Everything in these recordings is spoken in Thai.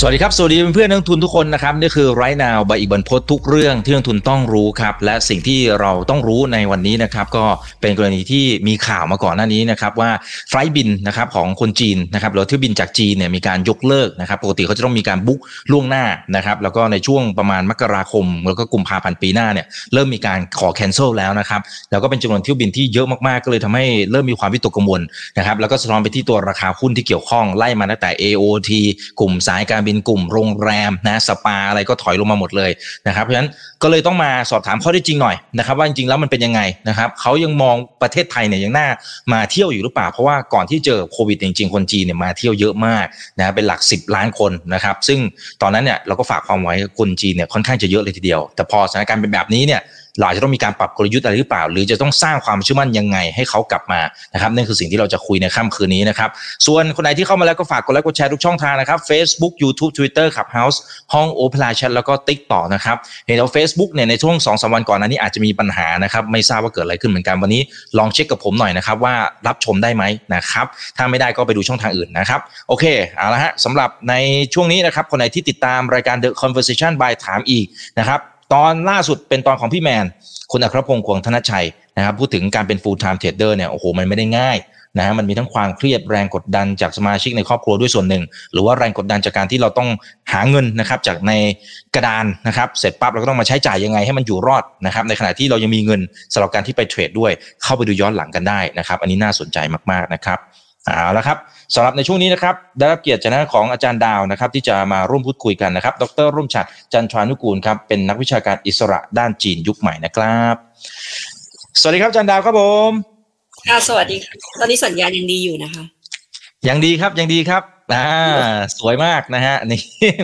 สวัสดีครับ สวัสดีเพื่อนนักทุนทุกคนนะครับนี่คือไรนาวใบอีกบรรพททุกเรื่องที่นักทุนต้องรู้ครับและสิ่งที่เราต้องรู้ในวันนี้นะครับก็เป็นกรณีที่มีข่าวมาก่อนหน้านี้นะครับว่าไฟล์บินนะครับของคนจีนนะครับหรือเที่ยวบินจากจีนเนี่ยมีการยกเลิกนะครับปกติเขาจะต้องมีการบุ๊กล่วงหน้านะครับแล้วก็ในช่วงประมาณมกราคม แล้วก็กุมภาพันธ์ปีหน้าเนี่ยเริ่มมีการขอแคนเซิลแล้วนะครับแล้วก็เป็นจำนวนเที่ยวบินที่เยอะมากๆก็เลยทำให้เริ่มมีความวิตกกังวลนะครับแล้วก็สะท้อนไปที่ตัวราคาหุ้นที่เกี่ยวข้องไล่มาตั้งแต่ AOT กลุ่มสายการบินกลุ่มโรงแรมนะสปาอะไรก็ถอยลงมาหมดเลยนะครับเพราะฉะนั้นก็เลยต้องมาสอบถามข้อได้จริงหน่อยนะครับว่าจริงๆแล้วมันเป็นยังไงนะครับเขายังมองประเทศไทยเนี่ยยังน่ามาเที่ยวอยู่หรือเปล่าเพราะว่าก่อนที่เจอโควิดจริงๆคนจีนเนี่ยมาเที่ยวเยอะมากนะเป็นหลัก 10 ล้านคนนะครับซึ่งตอนนั้นเนี่ยเราก็ฝากความไว้คนจีนเนี่ยค่อนข้างจะเยอะเลยทีเดียว แต่พอสถานการณ์เป็นแบบนี้เนี่ย เราจะต้องมีการปรับกลยุทธ์อะไรหรือเปล่า หรือจะต้องสร้างความเชื่อมั่นยังไงให้เขากลับมานะครับนั่นคือสิ่งที่เราจะคุยในค่ำคืนนี้นะครับ ส่วนคนไหนที่เข้ามาแล้วก็ฝากกดไลค์กดแชร์ทุกช่องทางนะครับ Facebook YouTube Twitter Clubhouse ห้อง Open Line Chat แล้วก็ TikTok นะครับเห็นว่า Facebook เนี่ยในช่วง2อสวันก่อนนั้นนี้อาจจะมีปัญหานะครับไม่ทราบว่าเกิดอะไรขึ้นเหมือนกันวันนี้ ลองเช็คกับผมหน่อยนะครับว่ารับชมได้ไหมนะครับถ้าไม่ได้ก็ไปดูช่องทางอื่นนะครับโอเคเอาละฮะสำหรับในช่วงนี้นะครับคนไหนที่ติดตามรายการ The Conversation by ถามอีกนะครับ ตอนล่าสุดเป็นตอนของพี่แมน คุณอัครพงศ์ขวงธนชัยนะครับพูดถึงการเป็น full time trader เนี่ยโอ้โหมันไม่ได้ง่ายนะฮะมันมีทั้งความเครียดแรงกดดันจากสมาชิกในครอบครัวด้วยส่วนหนึ่ง หรือว่าแรงกดดันจากการที่เราต้องหาเงินนะครับจากในกระดานนะครับเสร็จปั๊บเราก็ต้องมาใช้จ่ายยังไงให้มันอยู่รอดนะครับในขณะที่เรายังมีเงินสำหรับการที่ไปเทรดด้วย เข้าไปดูย้อนหลังกันได้นะครับ อันนี้น่าสนใจมากๆนะครับเอาละครับ สำหรับในช่วงนี้นะครับได้รับเกียรติจากหน้าของอาจารย์ดาวนะครับที่จะมาร่วมพูดคุยกันนะครับ ดรร่มฉัดจันทรานุกูลครับเป็นนักวิชาการอิสระด้านจีนยุคใหม่นะครับ สวัสดีครับอาจารย์ดาวครับผมค่ะสวัสดีค่ะตอนนี้สัญญาณยังดีอยู่นะคะ ยังดีครับยังดีครับอ่าสวยมากนะฮะนี่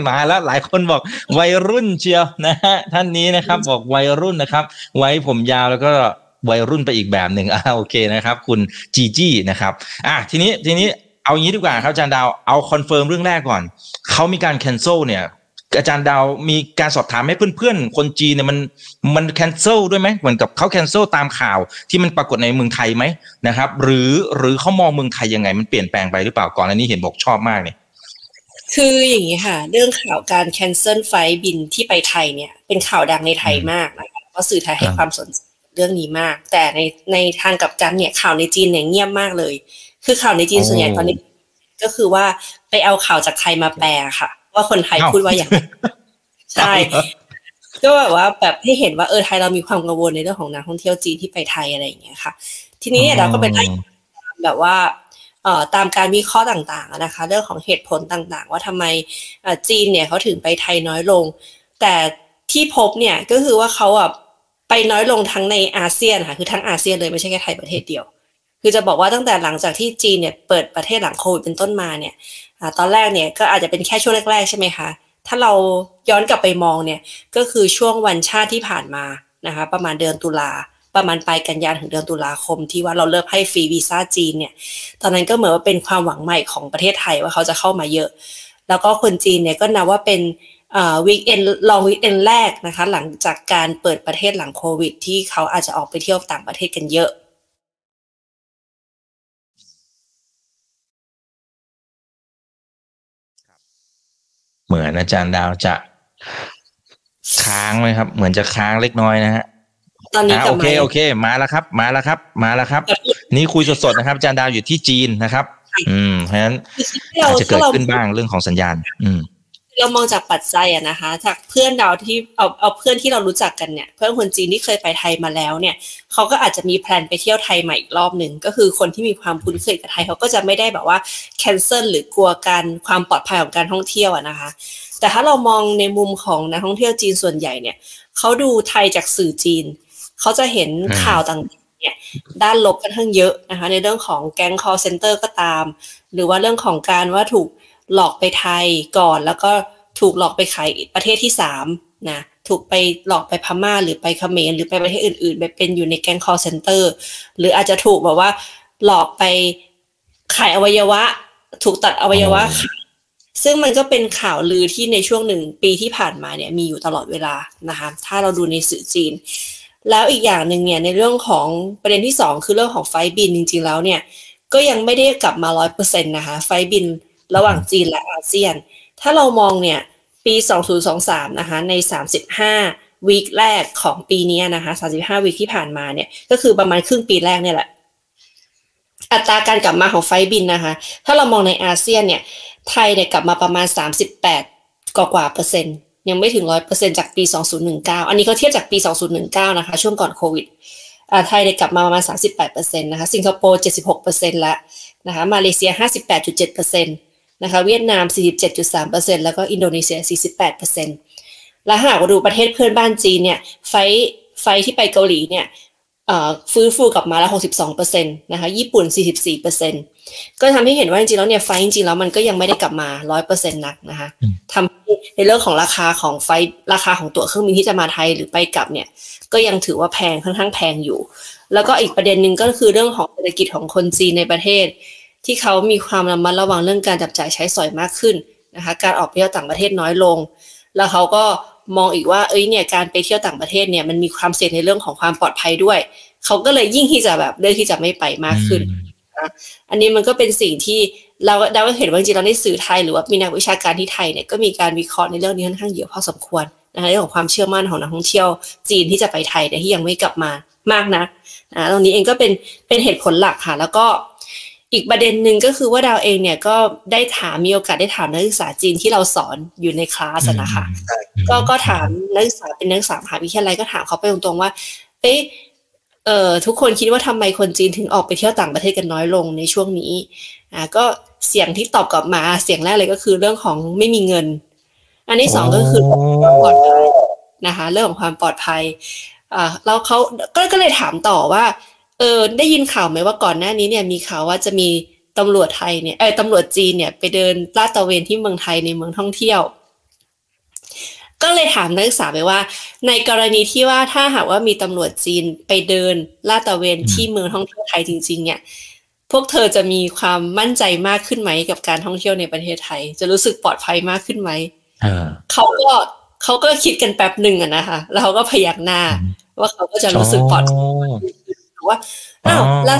มาแล้วหลายคนบอกวัยรุ่นเชียวนะฮะท่านนี้นะครับบอกวัยรุ่นนะครับ ไว้ผมยาวแล้วก็วัยรุ่นไปอีกแบบหนึ่งอ่าโอเคนะครับ คุณจีจี้นะครับ อะทีนี้ทีนี้ เอางี้ดีกว่าครับอาจารย์ดาวเอา confirm เรื่องแรกก่อนเขามีการ cancel เนี่ยอาจารย์ดาวมีการสอบถามให้เพื่อนๆ คนจีนเนี่ยมันมัน cancel ด้วยไหมเหมือนกับเขา cancel ตามข่าวที่มันปรากฏในเมืองไทยไหมนะครับ หรือหรือเขามองเมืองไทยยังไง มันเปลี่ยนแปลงไปหรือเปล่าก่อนอันนี้เห็นบอกชอบมากเนี่ยคืออย่างนี้ค่ะ เรื่องข่าวการแคนเซิลไฟบินที่ไปไทยเนี่ย เป็นข่าวดังในไทยมากนะคะเพราะสื่อไทยให้ความสนใจเรื่องนี้มาก แต่ในในทางกับกันเนี่ยข่าวในจีนเนี่ยเงียบมากเลย คือข่าวในจีนส่วนใหญ่ตอนนี้ ก็คือว่าไปเอาข่าวจากไทยมาแปลค่ะ ว่าคนไทยพูดว่าอย่างไรใช่ก็แบบว่าแบบให้เห็นว่าเออไทยเรามีความกังวลในเรื่องของนักท่องเที่ยวจีนที่ไปไทยอะไรอย่างเงี้ยค่ะ ทีนี้เนี่ยเราก็เป็นแบบว่าเอ่อตามการวิเคราะห์ต่างๆนะคะ เรื่องของเหตุผลต่างๆ ว่าทำไมจีนเนี่ยเขาถึงไปไทยน้อยลง แต่ที่พบเนี่ยก็คือว่าเขาอะไปน้อยลงทั้งในอาเซียนค่ะคือทั้งอาเซียนเลยไม่ใช่แค่ไทยประเทศเดียว คือจะบอกว่าตั้งแต่หลังจากที่จีนเนี่ยเปิดประเทศหลังโควิดเป็นต้นมาเนี่ยตอนแรกเนี่ยก็อาจจะเป็นแค่ช่วงแรกๆใช่ไหมคะ ถ้าเราย้อนกลับไปมองเนี่ยก็คือช่วงวันชาติที่ผ่านมานะคะประมาณเดือนตุลาประมาณปลายกันยาถึงเดือนตุลาคมที่ว่าเราเริ่มให้ฟรีวีซ่าจีนเนี่ยตอนนั้นก็เหมือนว่าเป็นความหวังใหม่ของประเทศไทยว่าเขาจะเข้ามาเยอะ แล้วก็คนจีนเนี่ยก็นับว่าเป็นวีคเอนลองวีคเอนแรกนะคะหลังจากการเปิดประเทศหลังโควิด ที่เขาอาจจะออกไปเที่ยวต่างประเทศกันเยอะ เหมือนอาจารย์ดาวจะค้างไหมครับ เหมือนจะค้างเล็กน้อยนะฮะตอนนี้โอเคโอเค มาแล้วครับ มาแล้วครับ มาแล้วครับ นี่คุยสดๆนะครับอาจารย์ดาวอยู่ที่จีนนะครับ อืมเพราะฉะนั้นอาจจะเกิดขึ้นบ้างเรื่องของสัญญาณ อืม เรามองจากปัจจัยอะนะคะ จากเพื่อนเราที่เอาเอาเพื่อนที่เรารู้จักกันเนี่ย เพื่อนคนจีนที่เคยไปไทยมาแล้วเนี่ยเขาก็อาจจะมีแพลนไปเที่ยวไทยใหม่อีกรอบหนึ่งก็คือคนที่มีความคุ้นเคยกับไทยเขาก็จะไม่ได้แบบว่าแคนเซิลหรือกลัวการความปลอดภัยของการท่องเที่ยวอะนะคะ แต่ถ้าเรามองในมุมของนักท่องเที่ยวจีนส่วนใหญ่เนี่ยเขาดูไทยจากสื่อจีนเขาจะเห็นข่าวต่างเนี่ยด้านลบกันทั้งเยอะนะคะ ในเรื่องของแก๊ง call center ก็ตาม หรือว่าเรื่องของการว่าถูก หลอกไปไทยก่อนแล้วก็ถูกหลอกไปขายประเทศที่สามนะถูกไปหลอกไปพม่าหรือไปเขมรหรือไปประเทศอื่น ๆ ไปเป็นอยู่ในแก๊ง call center หรืออาจจะถูกแบบว่า หลอกไปขายอวัยวะ ถูกตัดอวัยวะ ซึ่งมันก็เป็นข่าวลือที่ในช่วงหนึ่งปีที่ผ่านมาเนี่ยมีอยู่ตลอดเวลานะคะถ้าเราดูในสื่อจีน แล้วอีกอย่างหนึ่งเนี่ยในเรื่องของประเด็นที่สองคือเรื่องของไฟบินจริง ๆ แล้วเนี่ย ก็ยังไม่ได้กลับมาร้อยเปอร์เซ็นต์นะคะไฟบิน ระหว่างจีนและอาเซียน ถ้าเรามองเนี่ยปี 2023 นะคะใน 35 วีคแรกของปีนี้นะคะ35 วีคที่ผ่านมาเนี่ยก็คือประมาณครึ่งปีแรกเนี่ยแหละ อัตราการกลับมาของไฟบินนะคะ ถ้าเรามองในอาเซียนเนี่ยไทยเนี่ยกลับมาประมาณ 38 กว่ากว่าเปอร์เซ็นต์ยังไม่ถึงร้อยเปอร์เซ็นจากปี 2019 อันนี้เขาเทียบจากปี 2019 นะคะ ช่วงก่อนโควิดไทยได้กลับมาประมาณ 38%นะคะ สิงคโปร์ 76%แล้วนะคะ มาเลเซีย 58.7% นะคะเวียดนาม 47.3%แล้วก็อินโดนีเซีย 48%แล้วหากว่าดูประเทศเพื่อนบ้านจีนเนี่ยไฟไฟที่ไปเกาหลีเนี่ยฟื้นฟูกลับมาแล้ว62%นะคะญี่ปุ่น 44%ก็ทำให้เห็นว่าจริงๆแล้วเนี่ยไฟจริงๆแล้วมันก็ยังไม่ได้กลับมา 100%นักนะคะทำให้ในเรื่องของราคาของไฟราคาของตั๋วเครื่องบินที่จะมาไทยหรือไปกลับเนี่ยก็ยังถือว่าแพงค่อนข้างแพงอยู่ แล้วก็อีกประเด็นหนึ่งก็คือเรื่องของเศรษฐกิจของคนจีนในประเทศ ที่เขามีความระมัดระวังเรื่องการจับจ่ายใช้สอยมากขึ้นนะคะการออกไปเที่ยวต่างประเทศน้อยลง แล้วเขาก็มองอีกว่าเอ้ยเนี่ยการไปเที่ยวต่างประเทศเนี่ยมันมีความเสี่ยงในเรื่องของความปลอดภัยด้วย เขาก็เลยยิ่งที่จะแบบเลือกที่จะไม่ไปมากขึ้นนะอันนี้มันก็เป็นสิ่งที่เราเราก็เห็นว่าจริงเราในสื่อไทยหรือว่ามีนักวิชาการที่ไทยเนี่ยก็มีการวิเคราะห์ในเรื่องนี้ค่อนข้างเยอะพอสมควรนะคะเรื่องของความเชื่อมั่นของนักท่องเที่ยวจีนที่จะไปไทยแต่ที่ยังไม่กลับมามากนะนะตรงนี้เองก็เป็นเป็นเหตุผลหลักค่ะ แล้วก็ อีกประเด็นหนึ่งก็คือว่าดาวเองเนี่ยก็ได้ถามมีโอกาสได้ถามนักศึกษาจีนที่เราสอนอยู่ในคลาสนะคะก็ก็ถามนักศึกษาเป็นนักศึกษามหาวิทยาลัยก็ถามเขาไปตรงๆว่าเอ๊ะเอ่อทุกคนคิดว่าทำไมคนจีนถึงออกไปเที่ยวต่างประเทศกันน้อยลงในช่วงนี้อ่าก็เสียงที่ตอบกลับมาเสียงแรกเลยก็คือเรื่องของไม่มีเงิน อันที่สองก็คือความปลอดภัยนะคะ เรื่องของความปลอดภัยอ่าแล้วเขาก็ก็เลยถามต่อว่า เออได้ยินข่าวไหมว่าก่อนหน้านี้เนี่ยมีข่าวว่าจะมีตำรวจไทยเนี่ยเออตำรวจจีนเนี่ยไปเดินลาดตระเวนที่เมืองไทยในเมืองท่องเที่ยว ก็เลยถามนักศึกษาไปว่า ในกรณีที่ว่าถ้าหากว่ามีตำรวจจีนไปเดินลาดตระเวนที่เมืองท่องเที่ยวไทยจริง ๆ เนี่ย พวกเธอจะมีความมั่นใจมากขึ้นไหมกับการท่องเที่ยวในประเทศไทย จะรู้สึกปลอดภัยมากขึ้นไหมเขาก็เขาก็คิดกันแป๊บหนึ่งอะนะคะแล้วเขาก็พยักหน้า ว่าเขาก็จะรู้สึกปลอดภัย ว่าอ้าวแล้ว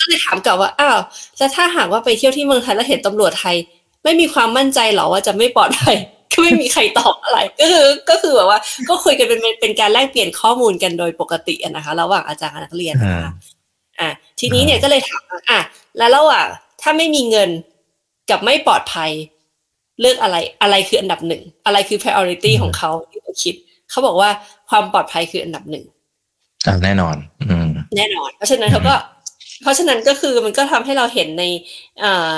ก็เลยถามกลับว่าอ้าวแล้วถ้าหากว่าไปเที่ยวที่เมืองไทยแล้วเห็นตำรวจไทย ไม่มีความมั่นใจหรอว่าจะไม่ปลอดภัยก็ไม่มีใครตอบอะไร ก็คือก็คือแบบว่า ก็คุยกันเป็นเป็นการแลกเปลี่ยนข้อมูลกันโดยปกตินะคะระหว่างอาจารย์กับนักเรียนนะคะอ่าทีนี้เนี่ยก็เลยถามอะแล้วระหว่างถ้าไม่มีเงินกับไม่ปลอดภัย เลือกอะไรอะไรคืออันดับหนึ่งอะไรคือ priority ของเขาที่เขาคิด เขาบอกว่าความปลอดภัยคืออันดับหนึ่งอ่าแน่นอน อืม แน่นอน เพราะฉะนั้นเขาก็ เพราะฉะนั้นก็คือมันก็ทำให้เราเห็นในอ่า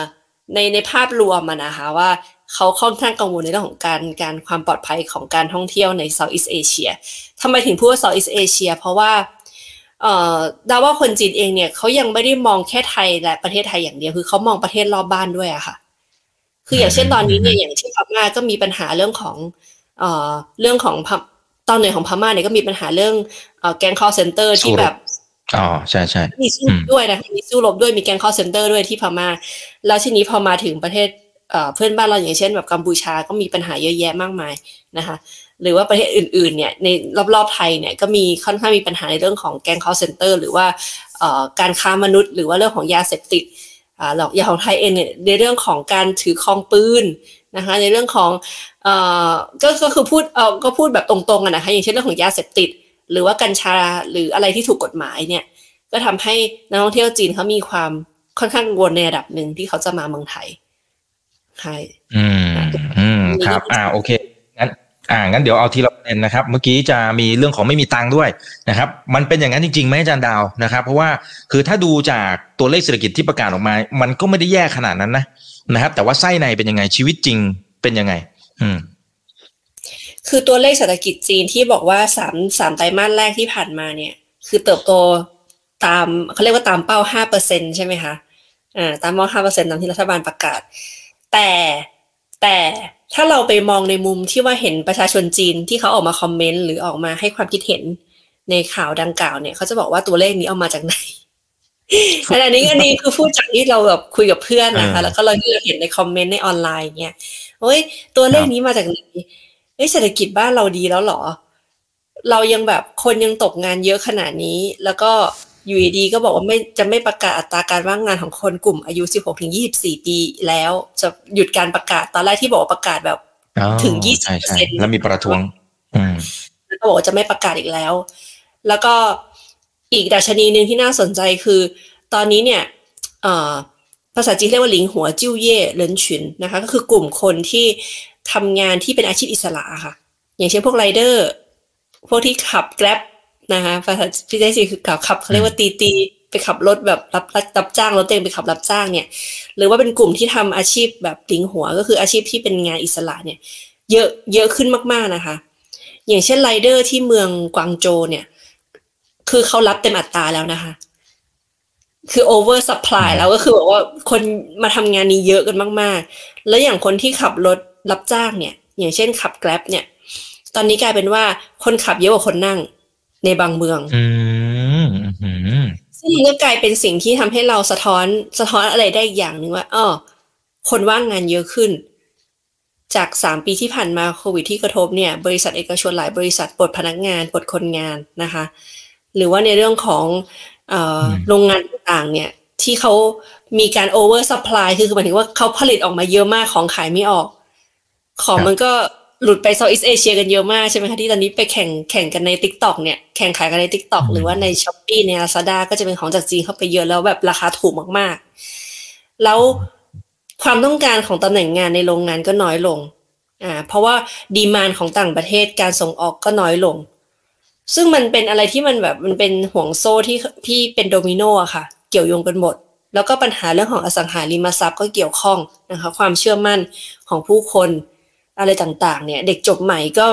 ในในภาพรวมอะนะคะว่าเขาค่อนข้างกังวลในเรื่องของการการความปลอดภัยของการท่องเที่ยวใน Southeast Asia ทำไมถึงพูดว่า Southeast Asia เพราะว่าเอ่อดาว่าคนจีนเองเนี่ยเขายังไม่ได้มองแค่ไทยและประเทศไทยอย่างเดียว คือเขามองประเทศรอบบ้านด้วยอะค่ะ คืออย่างเช่นตอนนี้เนี่ยอย่างที่พม่าก็มีปัญหาเรื่องของเอ่อเรื่องของตอนเหนือของพม่าเนี่ยก็มีปัญหาเรื่องเอ่อแก๊ง call center ที่แบบ อ๋อใช่ใช่มีสู้ด้วยนะคะมีสู้รบด้วยมีแก๊ง call center ด้วยที่พม่าแล้วทีนี้พอมาถึงประเทศเพื่อนบ้านเราอย่างเช่นแบบกัมพูชาก็มีปัญหาเยอะแยะมากมายนะคะ หรือว่าประเทศอื่นๆเนี่ยในรอบๆไทยเนี่ยก็มีค่อนข้างมีปัญหาในเรื่องของแก๊ง call center หรือว่าการค้ามนุษย์ หรือว่าเรื่องของยาเสพติดหลอกยาของไทยเองเนี่ยในเรื่องของการถือครองปืนนะคะในเรื่องของก็ก็คือพูดเออก็พูดแบบตรงๆอะนะคะอย่างเช่นเรื่องของยาเสพติด หรือว่ากัญชาหรืออะไรที่ถูกกฎหมายเนี่ย ก็ทำให้นักท่องเที่ยวจีนเขามีความค่อนข้างกังวลในระดับหนึ่งที่เขาจะมาเมืองไทยใช่อืมอืมครับ อ่าโอเคงั้นอ่างั้นเดี๋ยวเอาทีละประเด็นนะครับ เมื่อกี้จะมีเรื่องของไม่มีตังค์ด้วยนะครับ มันเป็นอย่างนั้นจริงๆไหมอาจารย์ดาวนะครับ เพราะว่าคือถ้าดูจากตัวเลขเศรษฐกิจที่ประกาศออกมา มันก็ไม่ได้แย่ขนาดนั้นนะนะครับ แต่ว่าไส้ในเป็นยังไงชีวิตจริงเป็นยังไง อืม คือตัวเลขเศรษฐกิจจีนที่บอกว่าสามสามไตรมาสแรกที่ผ่านมาเนี่ย คือเติบโตตามเขาเรียกว่าตามเป้าห้าเปอร์เซ็นใช่ไหมคะอ่าตามเป้าห้าเปอร์เซ็นตามที่รัฐบาลประกาศ แต่แต่ถ้าเราไปมองในมุมที่ว่าเห็นประชาชนจีนที่เขาออกมาคอมเมนต์หรือออกมาให้ความคิดเห็นในข่าวดังกล่าวเนี่ยเขาจะบอกว่าตัวเลขนี้เอามาจากไหนอันนี้อันนี้คือพูดจากที่เราแบบคุยกับเพื่อนนะคะ แล้วก็เราที่เราเห็นในคอมเมนต์ในออนไลน์เนี่ยโอ้ยตัวเลขนี้มาจากไหน เอ้เศรษฐกิจบ้านเราดีแล้วหรอ เรายังแบบคนยังตกงานเยอะขนาดนี้ แล้วก็อยู่ดีก็บอกว่าไม่จะไม่ประกาศอัตราการว่างงานของคนกลุ่มอายุ 16ถึง24 ปีแล้ว จะหยุดการประกาศตอนแรกที่บอกว่าประกาศแบบถึง 20%ใช่ใช่แล้วมีประท้วงอืมแล้วก็บอกว่าจะไม่ประกาศอีกแล้ว แล้วก็อีกดัชนีหนึ่งที่น่าสนใจคือ ตอนนี้เนี่ยเอ่อภาษาจีนเรียกว่าหลิงหัวจิ้วเย่เหรินฉุนนะคะ ก็คือกลุ่มคนที่ ทำงานที่เป็นอาชีพอิสระค่ะ อย่างเช่นพวกไรเดอร์ พวกที่ขับแกร็บนะคะภาษาพี่ได้สิคือขับขับเขาเรียกว่าตีตีไปขับรถแบบรับรับรับจ้างรถเองไปขับรับจ้างเนี่ย หรือว่าเป็นกลุ่มที่ทำอาชีพแบบหลิงหัวก็คืออาชีพที่เป็นงานอิสระเนี่ย เยอะเยอะขึ้นมากๆนะคะ อย่างเช่นไรเดอร์ที่เมืองกวางโจวเนี่ย คือเขารับเต็มอัตราแล้วนะคะ คือ oversupply แล้วก็คือบอกว่าคนมาทำงานนี้เยอะกันมาก ๆ แล้วอย่างคนที่ขับรถ รับจ้างเนี่ย อย่างเช่นขับ Grab เนี่ย ตอนนี้กลายเป็นว่าคนขับเยอะกว่าคนนั่งในบางเมืองอืมอืมซึ่งมันก็กลายเป็นสิ่งที่ทำให้เราสะท้อนสะท้อนอะไรได้อีกอย่างหนึ่งว่าอ๋อคนว่างงานเยอะขึ้น จากสามปีที่ผ่านมาโควิดที่กระทบเนี่ย บริษัทเอกชนหลายบริษัทปลดพนักงานปลดคนงานนะคะ หรือว่าในเรื่องของเอ่อโรงงานต่างๆเนี่ย ที่เขามีการ oversupply คือหมายถึงว่าเขาผลิตออกมาเยอะมากของขายไม่ออก ของมันก็หลุดไป Southeast Asia กันเยอะมากใช่ไหมคะที่ตอนนี้ไปแข่งแข่งกันใน TikTok เนี่ยแข่งขายกันใน TikTok หรือว่าใน Shopee ใน Lazada ก็จะเป็นของจากจีนเข้าไปเยอะแล้วแบบราคาถูกมากๆ แล้วความต้องการของตำแหน่งงานในโรงงานก็น้อยลงอ่าเพราะว่าดีมานของต่างประเทศการส่งออกก็น้อยลง ซึ่งมันเป็นอะไรที่มันแบบมันเป็นห่วงโซ่ที่ที่เป็นโดมิโนอะค่ะ เกี่ยวโยงกันหมด แล้วก็ปัญหาเรื่องของอสังหาริมทรัพย์ก็เกี่ยวข้องนะคะความเชื่อมั่นของผู้คน อะไรต่างๆ เนี่ย เด็กจบใหม่ก็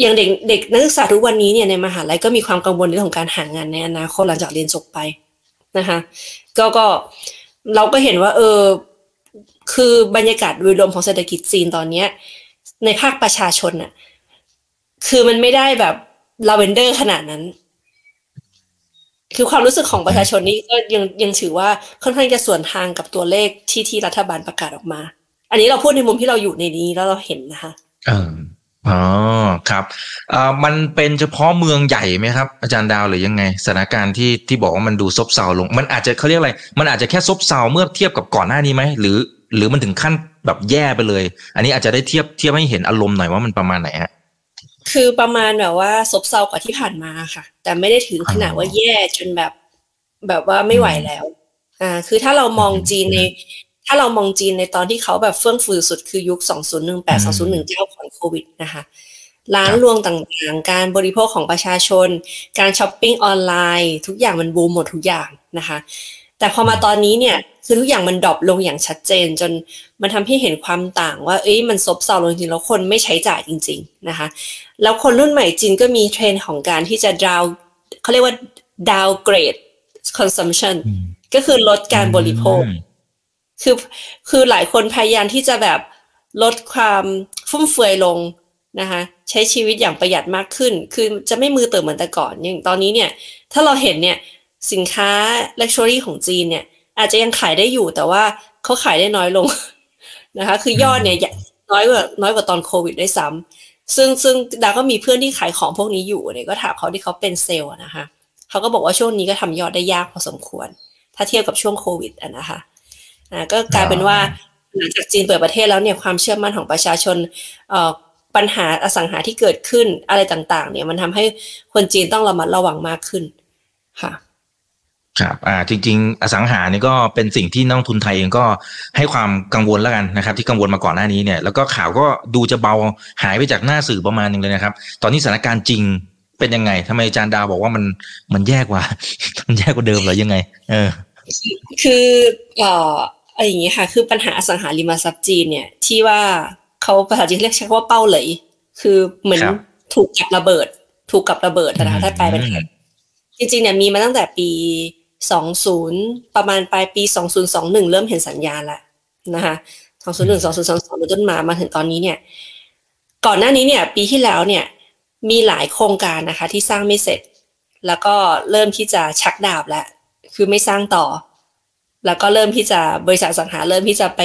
อย่างเด็กเด็กนักศึกษาทุกวันนี้เนี่ยในมหาลัยก็มีความกังวลเรื่องของการหางานในอนาคตหลังจากเรียนจบไปนะคะก็ก็เราก็เห็นว่า เออ คือบรรยากาศโดยรวมของเศรษฐกิจจีนตอนเนี้ย ในภาคประชาชนน่ะ คือมันไม่ได้แบบลาเวนเดอร์ขนาดนั้น คือความรู้สึกของประชาชนนี่ก็ยังยังถือว่าค่อนข้างจะส่วนทางกับตัวเลขที่ที่รัฐบาลประกาศออกมา อันนี้เราพูดในมุมที่เราอยู่ในนี้แล้วเราเห็นนะคะเอออ๋อครับเอ่อมันเป็นเฉพาะเมืองใหญ่ไหมครับ อาจารย์ดาวหรือยังไงสถานการณ์ที่ที่บอกว่ามันดูซบเซาลง มันอาจจะเขาเรียกอะไร มันอาจจะแค่ซบเซาเมื่อเทียบกับก่อนหน้านี้ไหมหรือ หรือมันถึงขั้นแบบแย่ไปเลย อันนี้อาจจะได้เทียบเทียบให้เห็นอารมณ์หน่อยว่ามันประมาณไหนฮะคือประมาณแบบว่าซบเซากว่าที่ผ่านมาค่ะ แต่ไม่ได้ถึงขนาดว่าแย่จนแบบ แบบว่าไม่ไหวแล้ว อ่า คือถ้าเรามองจีนใน ถ้าเรามองจีนในตอนที่เขาแบบเฟื่องฟูสุดคือยุค 2018 2019ก่อนโควิดนะคะร้านรวงต่างๆ การบริโภคของประชาชน การช้อปปิ้งออนไลน์ ทุกอย่างมันบูมหมดทุกอย่างนะคะ แต่พอมาตอนนี้เนี่ยคือทุกอย่างมัน drop ลงอย่างชัดเจน จนมันทำให้เห็นความต่างว่า เอ้ยมันซบเซาลงจริงๆแล้วคนไม่ใช้จ่ายจริง ๆนะคะ แล้วคนรุ่นใหม่จีนก็มีเทรนด์ของการที่จะดาวเขาเรียกว่า downgrade consumption ก็คือลดการบริโภค คือคือหลายคนพยายามที่จะแบบลดความฟุ่มเฟือยลงนะคะใช้ชีวิตอย่างประหยัดมากขึ้น คือจะไม่มือเติมเหมือนแต่ก่อนอย่างตอนนี้เนี่ย ถ้าเราเห็นเนี่ยสินค้า luxury ของจีนเนี่ย อาจจะยังขายได้อยู่แต่ว่าเขาขายได้น้อยลงนะคะ คือยอดเนี่ยน้อยกว่าน้อยกว่าตอนโควิดด้วยซ้ำซึ่งซึ่งดาก็มีเพื่อนที่ขายของพวกนี้อยู่เนี่ยก็ถามเขาที่เขาเป็นเซลล์อะนะคะเขาก็บอกว่าช่วงนี้ก็ทำยอดได้ยากพอสมควร ถ้าเทียบกับช่วงโควิดอะนะคะ อ่าก็กลายเป็นว่าหลังจากจีนเปิดประเทศแล้วเนี่ยความเชื่อมั่นของประชาชนเอ่อปัญหาอสังหาที่เกิดขึ้นอะไรต่าง ๆ เนี่ยมันทำให้คนจีนต้องระมัดระวังมากขึ้นค่ะครับอ่าจริง ๆ อสังหานี่ก็เป็นสิ่งที่นักลงทุนไทยเองก็ให้ความกังวลแล้วกันนะครับ ที่กังวลมาก่อนหน้านี้เนี่ยแล้วก็ข่าวก็ดูจะเบาหายไปจากหน้าสื่อประมาณหนึงเลยนะครับ ตอนนี้สถานการณ์จริงเป็นยังไงทำไมอาจารย์ดาวบอกว่ามันมันแย่กว่ามันแย่กว่าเดิมเหรอยังไง เออ คือเอ่อ อะไรอย่างเงี้ยค่ะ คือปัญหาอสังหาริมทรัพย์จีนเนี่ย ที่ว่าเขาภาษาจีนเรียกใช้คำว่าเป้าเหลย คือเหมือนครับถูกกับระเบิด ถูกกับระเบิดนะคะถ้าแปลเป็นไทยจริงๆเนี่ยมีมาตั้งแต่ปี20ประมาณปลายปี2021เริ่มเห็นสัญญาณแล้วนะคะ2001 2022เป็นต้นมามาถึงตอนนี้เนี่ย ก่อนหน้านี้เนี่ย ปีที่แล้วเนี่ย มีหลายโครงการนะคะ ที่สร้างไม่เสร็จ แล้วก็เริ่มที่จะชักดาบแล้วคือไม่สร้างต่อ แล้วก็เริ่มที่จะบริษัทสังหาเริ่มที่จะไป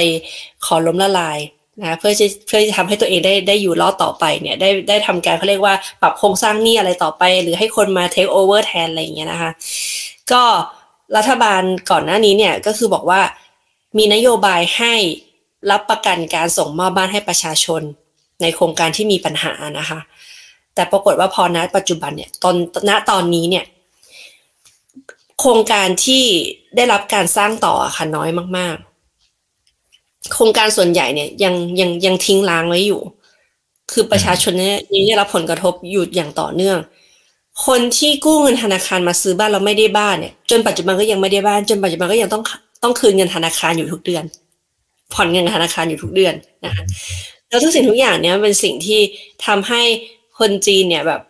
ขอล้มละลายนะเพื่อจะเพื่อจะทำให้ตัวเองได้ได้อยู่รอดต่อไปเนี่ยได้ได้ทำการเขาเรียกว่าปรับโครงสร้างหนี้อะไรต่อไป หรือให้คนมาเทคโอเวอร์แทนอะไรอย่างเงี้ยนะคะ ก็รัฐบาลก่อนหน้านี้เนี่ยก็คือบอกว่ามีนโยบายให้รับประกันการส่งมอบบ้านให้ประชาชนในโครงการที่มีปัญหานะคะ แต่ปรากฏว่าพอณปัจจุบันเนี่ยตอนณตอนนี้เนี่ย โครงการที่ได้รับการสร้างต่อค่ะน้อยมาก ๆ โครงการส่วนใหญ่เนี่ยยังยังยังทิ้งร้างไว้อยู่ คือประชาชนเนี่ยยังได้รับผลกระทบอยู่อย่างต่อเนื่อง คนที่กู้เงินธนาคารมาซื้อบ้านเราไม่ได้บ้านเนี่ย จนปัจจุบันก็ยังไม่ได้บ้าน จนปัจจุบันก็ยังต้องต้องคืนเงินธนาคารอยู่ทุกเดือน ผ่อนเงินธนาคารอยู่ทุกเดือนนะคะแล้วทุกสิ่งทุกอย่างเนี่ยเป็นสิ่งที่ทำให้คนจีนเนี่ยแบบ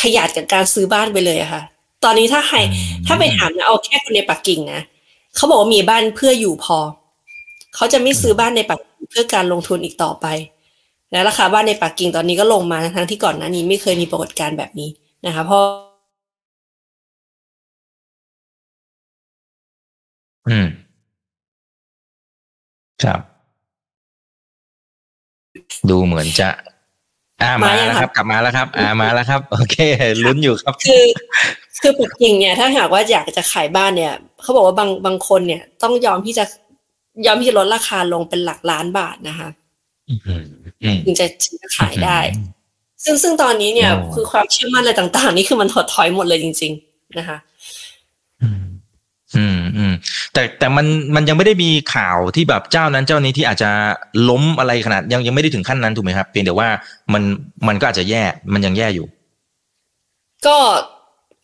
ขยัดกับการซื้อบ้านไปเลยอะค่ะ ตอนนี้ถ้าใครถ้าไปถามนะเอาแค่คนในปักกิ่งนะเขาบอกว่ามีบ้านเพื่ออยู่พอ เขาจะไม่ซื้อบ้านในปักกิ่งเพื่อการลงทุนอีกต่อไป และราคาบ้านในปักกิ่งตอนนี้ก็ลงมาทั้งที่ก่อนหน้านี้ไม่เคยมีปรากฏการณ์แบบนี้นะคะเพราะอืมครับ ดูเหมือนจะอ่ามามายังแล้วคะครับ กลับมาแล้วครับ อ่ามาแล้วครับ โอเคลุ้นอยู่ครับ คือ คือปักกิ่งเนี่ยถ้าหากว่าอยากจะขายบ้านเนี่ยเขาบอกว่าบางบางคนเนี่ย ต้องยอมที่จะยอมที่จะลดราคาลงเป็นหลักล้านบาทนะคะอืมอืมถึงจะถึงจะขายได้ ซึ่งซึ่งตอนนี้เนี่ยอ๋อคือความเชื่อมั่นอะไรต่าง ๆ นี่คือมันถดถอยหมดเลยจริง ๆ นะคะอืมอืมอืมแต่แต่มันมันยังไม่ได้มีข่าวที่แบบเจ้านั้นเจ้านี้ที่อาจจะล้มอะไรขนาดยังยังไม่ได้ถึงขั้นนั้นถูกไหมครับเพียงแต่ว่ามันมันก็อาจจะแย่มันยังแย่อยู่ ก็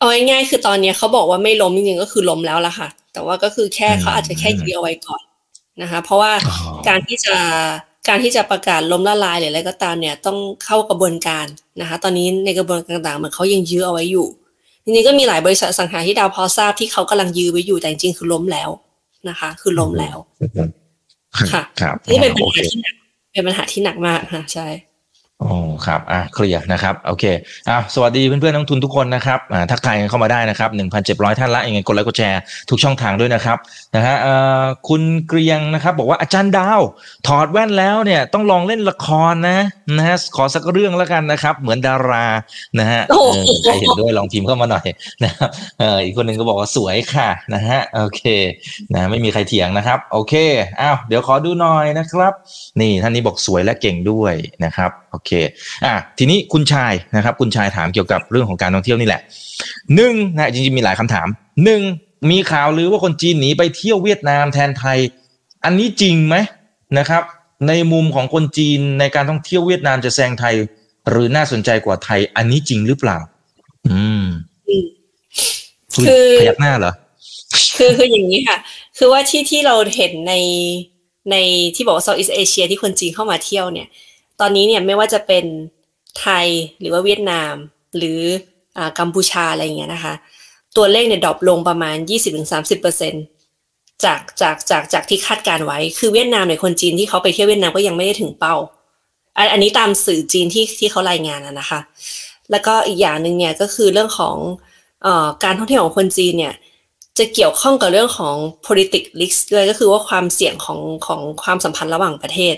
เอาง่ายๆคือตอนเนี้ยเขาบอกว่าไม่ล้มจริงๆก็คือล้มแล้วล่ะค่ะ แต่ว่าก็คือแค่อืมเขาอาจจะแค่ยื้อเอาไว้ก่อนนะคะ เพราะว่าอ๋อการที่จะการที่จะประกาศล้มละลายหรืออะไรก็ตามเนี่ยต้องเข้ากระบวนการนะคะ ตอนนี้ในกระบวนการต่างๆเหมือนเขายังยื้อเอาไว้อยู่จริงๆก็มีหลายบริษัทอสังหาที่ดาวพอทราบที่เขากำลังยื้อไว้อยู่แต่จริงๆคือล้มแล้วนะคะ คือล้มแล้ว ค่ะครับนี่เป็นปัญโอเคหาที่หนักเป็นปัญหาที่หนักมากค่ะใช่ โอ้ครับอะเคลียร์นะครับโอเคอะสวัสดีเพื่อนๆนักลงทุนทุกคนนะครับอ่าถ้าใครเข้ามาได้นะครับ1,700 ท่านละยังไงกดไลค์กดแชร์ทุกช่องทางด้วยนะครับนะฮะเอ่อคุณเกรียงนะครับ บอกว่าอาจารย์ดาว ถอดแว่นแล้วเนี่ยต้องลองเล่นละครนะนะฮะขอสักเรื่องแล้วกันนะครับ เหมือนดารานะฮะโอ้เอโหอใครเห็นด้วยลองพิมพ์เข้ามาหน่อยนะครับเอออีกคนหนึ่งก็บอกว่าสวยค่ะนะฮะโอเคนะไม่มีใครเถียงนะครับ โอเคอ้าวเดี๋ยวขอดูหน่อยนะครับ นี่ท่านนี้บอกสวยและเก่งด้วยนะครับโอเคอะทีนี้คุณชายนะครับ คุณชายถามเกี่ยวกับเรื่องของการท่องเที่ยวนี่แหละหนึ่งนะจริงๆมีหลายคำถามหนึ่งมีข่าวลือว่าคนจีนหนีไปเที่ยวเวียดนามแทนไทย อันนี้จริงไหมนะครับ ในมุมของคนจีนในการท่องเที่ยวเวียดนามจะแซงไทย หรือน่าสนใจกว่าไทย อันนี้จริงหรือเปล่า อืมอืมคุณคือพยักหน้าเหรอคือคืออย่างนี้ค่ะ คือว่าที่ที่เราเห็นในในที่บอกว่า Southeast Asia ที่คนจีนเข้ามาเที่ยวเนี่ย ตอนนี้เนี่ยไม่ว่าจะเป็นไทยหรือว่าเวียดนาม หรืออ่ากัมพูชาอะไรอย่างเงี้ยนะคะ ตัวเลขเนี่ยดรอปลงประมาณ 20-30%จากจากจากจากที่คาดการไว้ คือเวียดนามเนี่ยคนจีนที่เขาไปเที่ยวเวียดนามก็ยังไม่ได้ถึงเป้า อันนี้ตามสื่อจีนที่ที่เขารายงานอะนะคะ แล้วก็อีกอย่างหนึ่งเนี่ยก็คือเรื่องของออการท่องเที่ยวของคนจีนเนี่ยจะเกี่ยวข้องกับเรื่องของ politics risk ด้วยก็คือว่าความเสี่ยงของของความสัมพันธ์ระหว่างประเทศ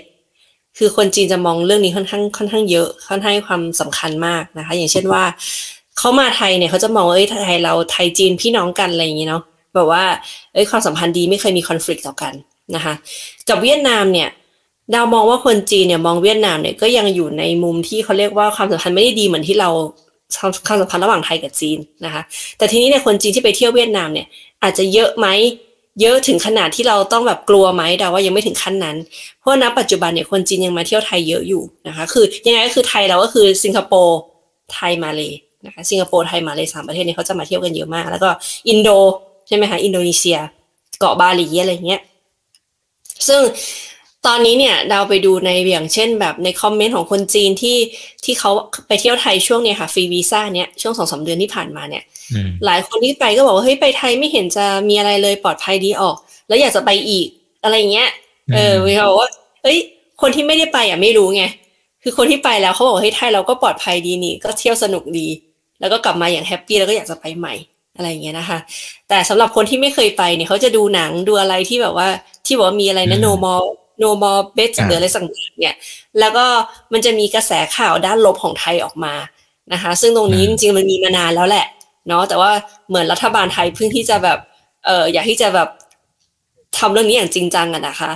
คือคนจีนจะมองเรื่องนี้ค่อนข้างค่อนข้างเยอะค่อนข้างให้ความสำคัญมากนะคะ อย่างเช่นว่าเขามาไทยเนี่ยเขาจะมองว่าเอ้ยไทยเราไทยจีนพี่น้องกันอะไรอย่างนี้เนาะแบบว่าเอ้ยความสัมพันธ์ดีไม่เคยมีคอน FLICT ต่อกันนะคะกับเวียดนามเนี่ยดาวมองว่าคนจีนเนี่ยมองเวียดนามเนี่ยก็ยังอยู่ในมุมที่เขาเรียกว่าความสัมพันธ์ไม่ได้ดีเหมือนที่เราความสัมพันธ์ระหว่างไทยกับจีนนะคะ แต่ทีนี้เนี่ยคนจีนที่ไปเที่ยวเวียดนามเนี่ยอาจจะเยอะไหม เยอะถึงขนาดที่เราต้องแบบกลัวไหมดาวว่ายังไม่ถึงขั้นนั้น เพราะณปัจจุบันเนี่ยคนจีนยังมาเที่ยวไทยเยอะอยู่นะคะ คือยังไงก็คือไทยเราก็คือสิงคโปร์ไทยมาเลยนะคะสิงคโปร์ไทยมาเลยสามประเทศนี้เขาจะมาเที่ยวกันเยอะมาก แล้วก็อินโดใช่ไหมคะอินโดนีเซีย เกาะบาหลีอะไรเงี้ย ซึ่ง ตอนนี้เนี่ยดาวไปดูในอย่างเช่นแบบในคอมเมนต์ของคนจีนที่ที่เขาไปเที่ยวไทยช่วงเนี้ยค่ะฟรีวีซ่าเนี่ยช่วงสองสามเดือนที่ผ่านมาเนี่ยอืมหลายคนที่ไปก็บอกว่าเฮ้ยไปไทยไม่เห็นจะมีอะไรเลยปลอดภัยดีออก แล้วอยากจะไปอีกอะไรเงี้ย เอออืมเขาบอกว่าเอ้ย คนที่ไม่ได้ไปอะไม่รู้ไงคือคนที่ไปแล้วเขาบอกว่าเฮ้ยไทยเราก็ปลอดภัยดีนี่ ก็เที่ยวสนุกดี แล้วก็กลับมาอย่างแฮปปี้แล้วก็อยากจะไปใหม่อะไรอย่างเงี้ยนะคะ แต่สำหรับคนที่ไม่เคยไปเนี่ยเขาจะดูหนังดูอะไรที่แบบว่าที่บอกว่ามีอะไรนะอืม no more no more bet หรืออะไรสักอย่างเนี่ย แล้วก็มันจะมีกระแสข่าวด้านลบของไทยออกมานะคะ ซึ่งตรงนี้จริงๆมันมีมานานแล้วแหละเนาะแต่ว่าเหมือนรัฐบาลไทยเพิ่งที่จะแบบเอออยากที่จะแบบทำเรื่องนี้อย่างจริงจังอะนะคะ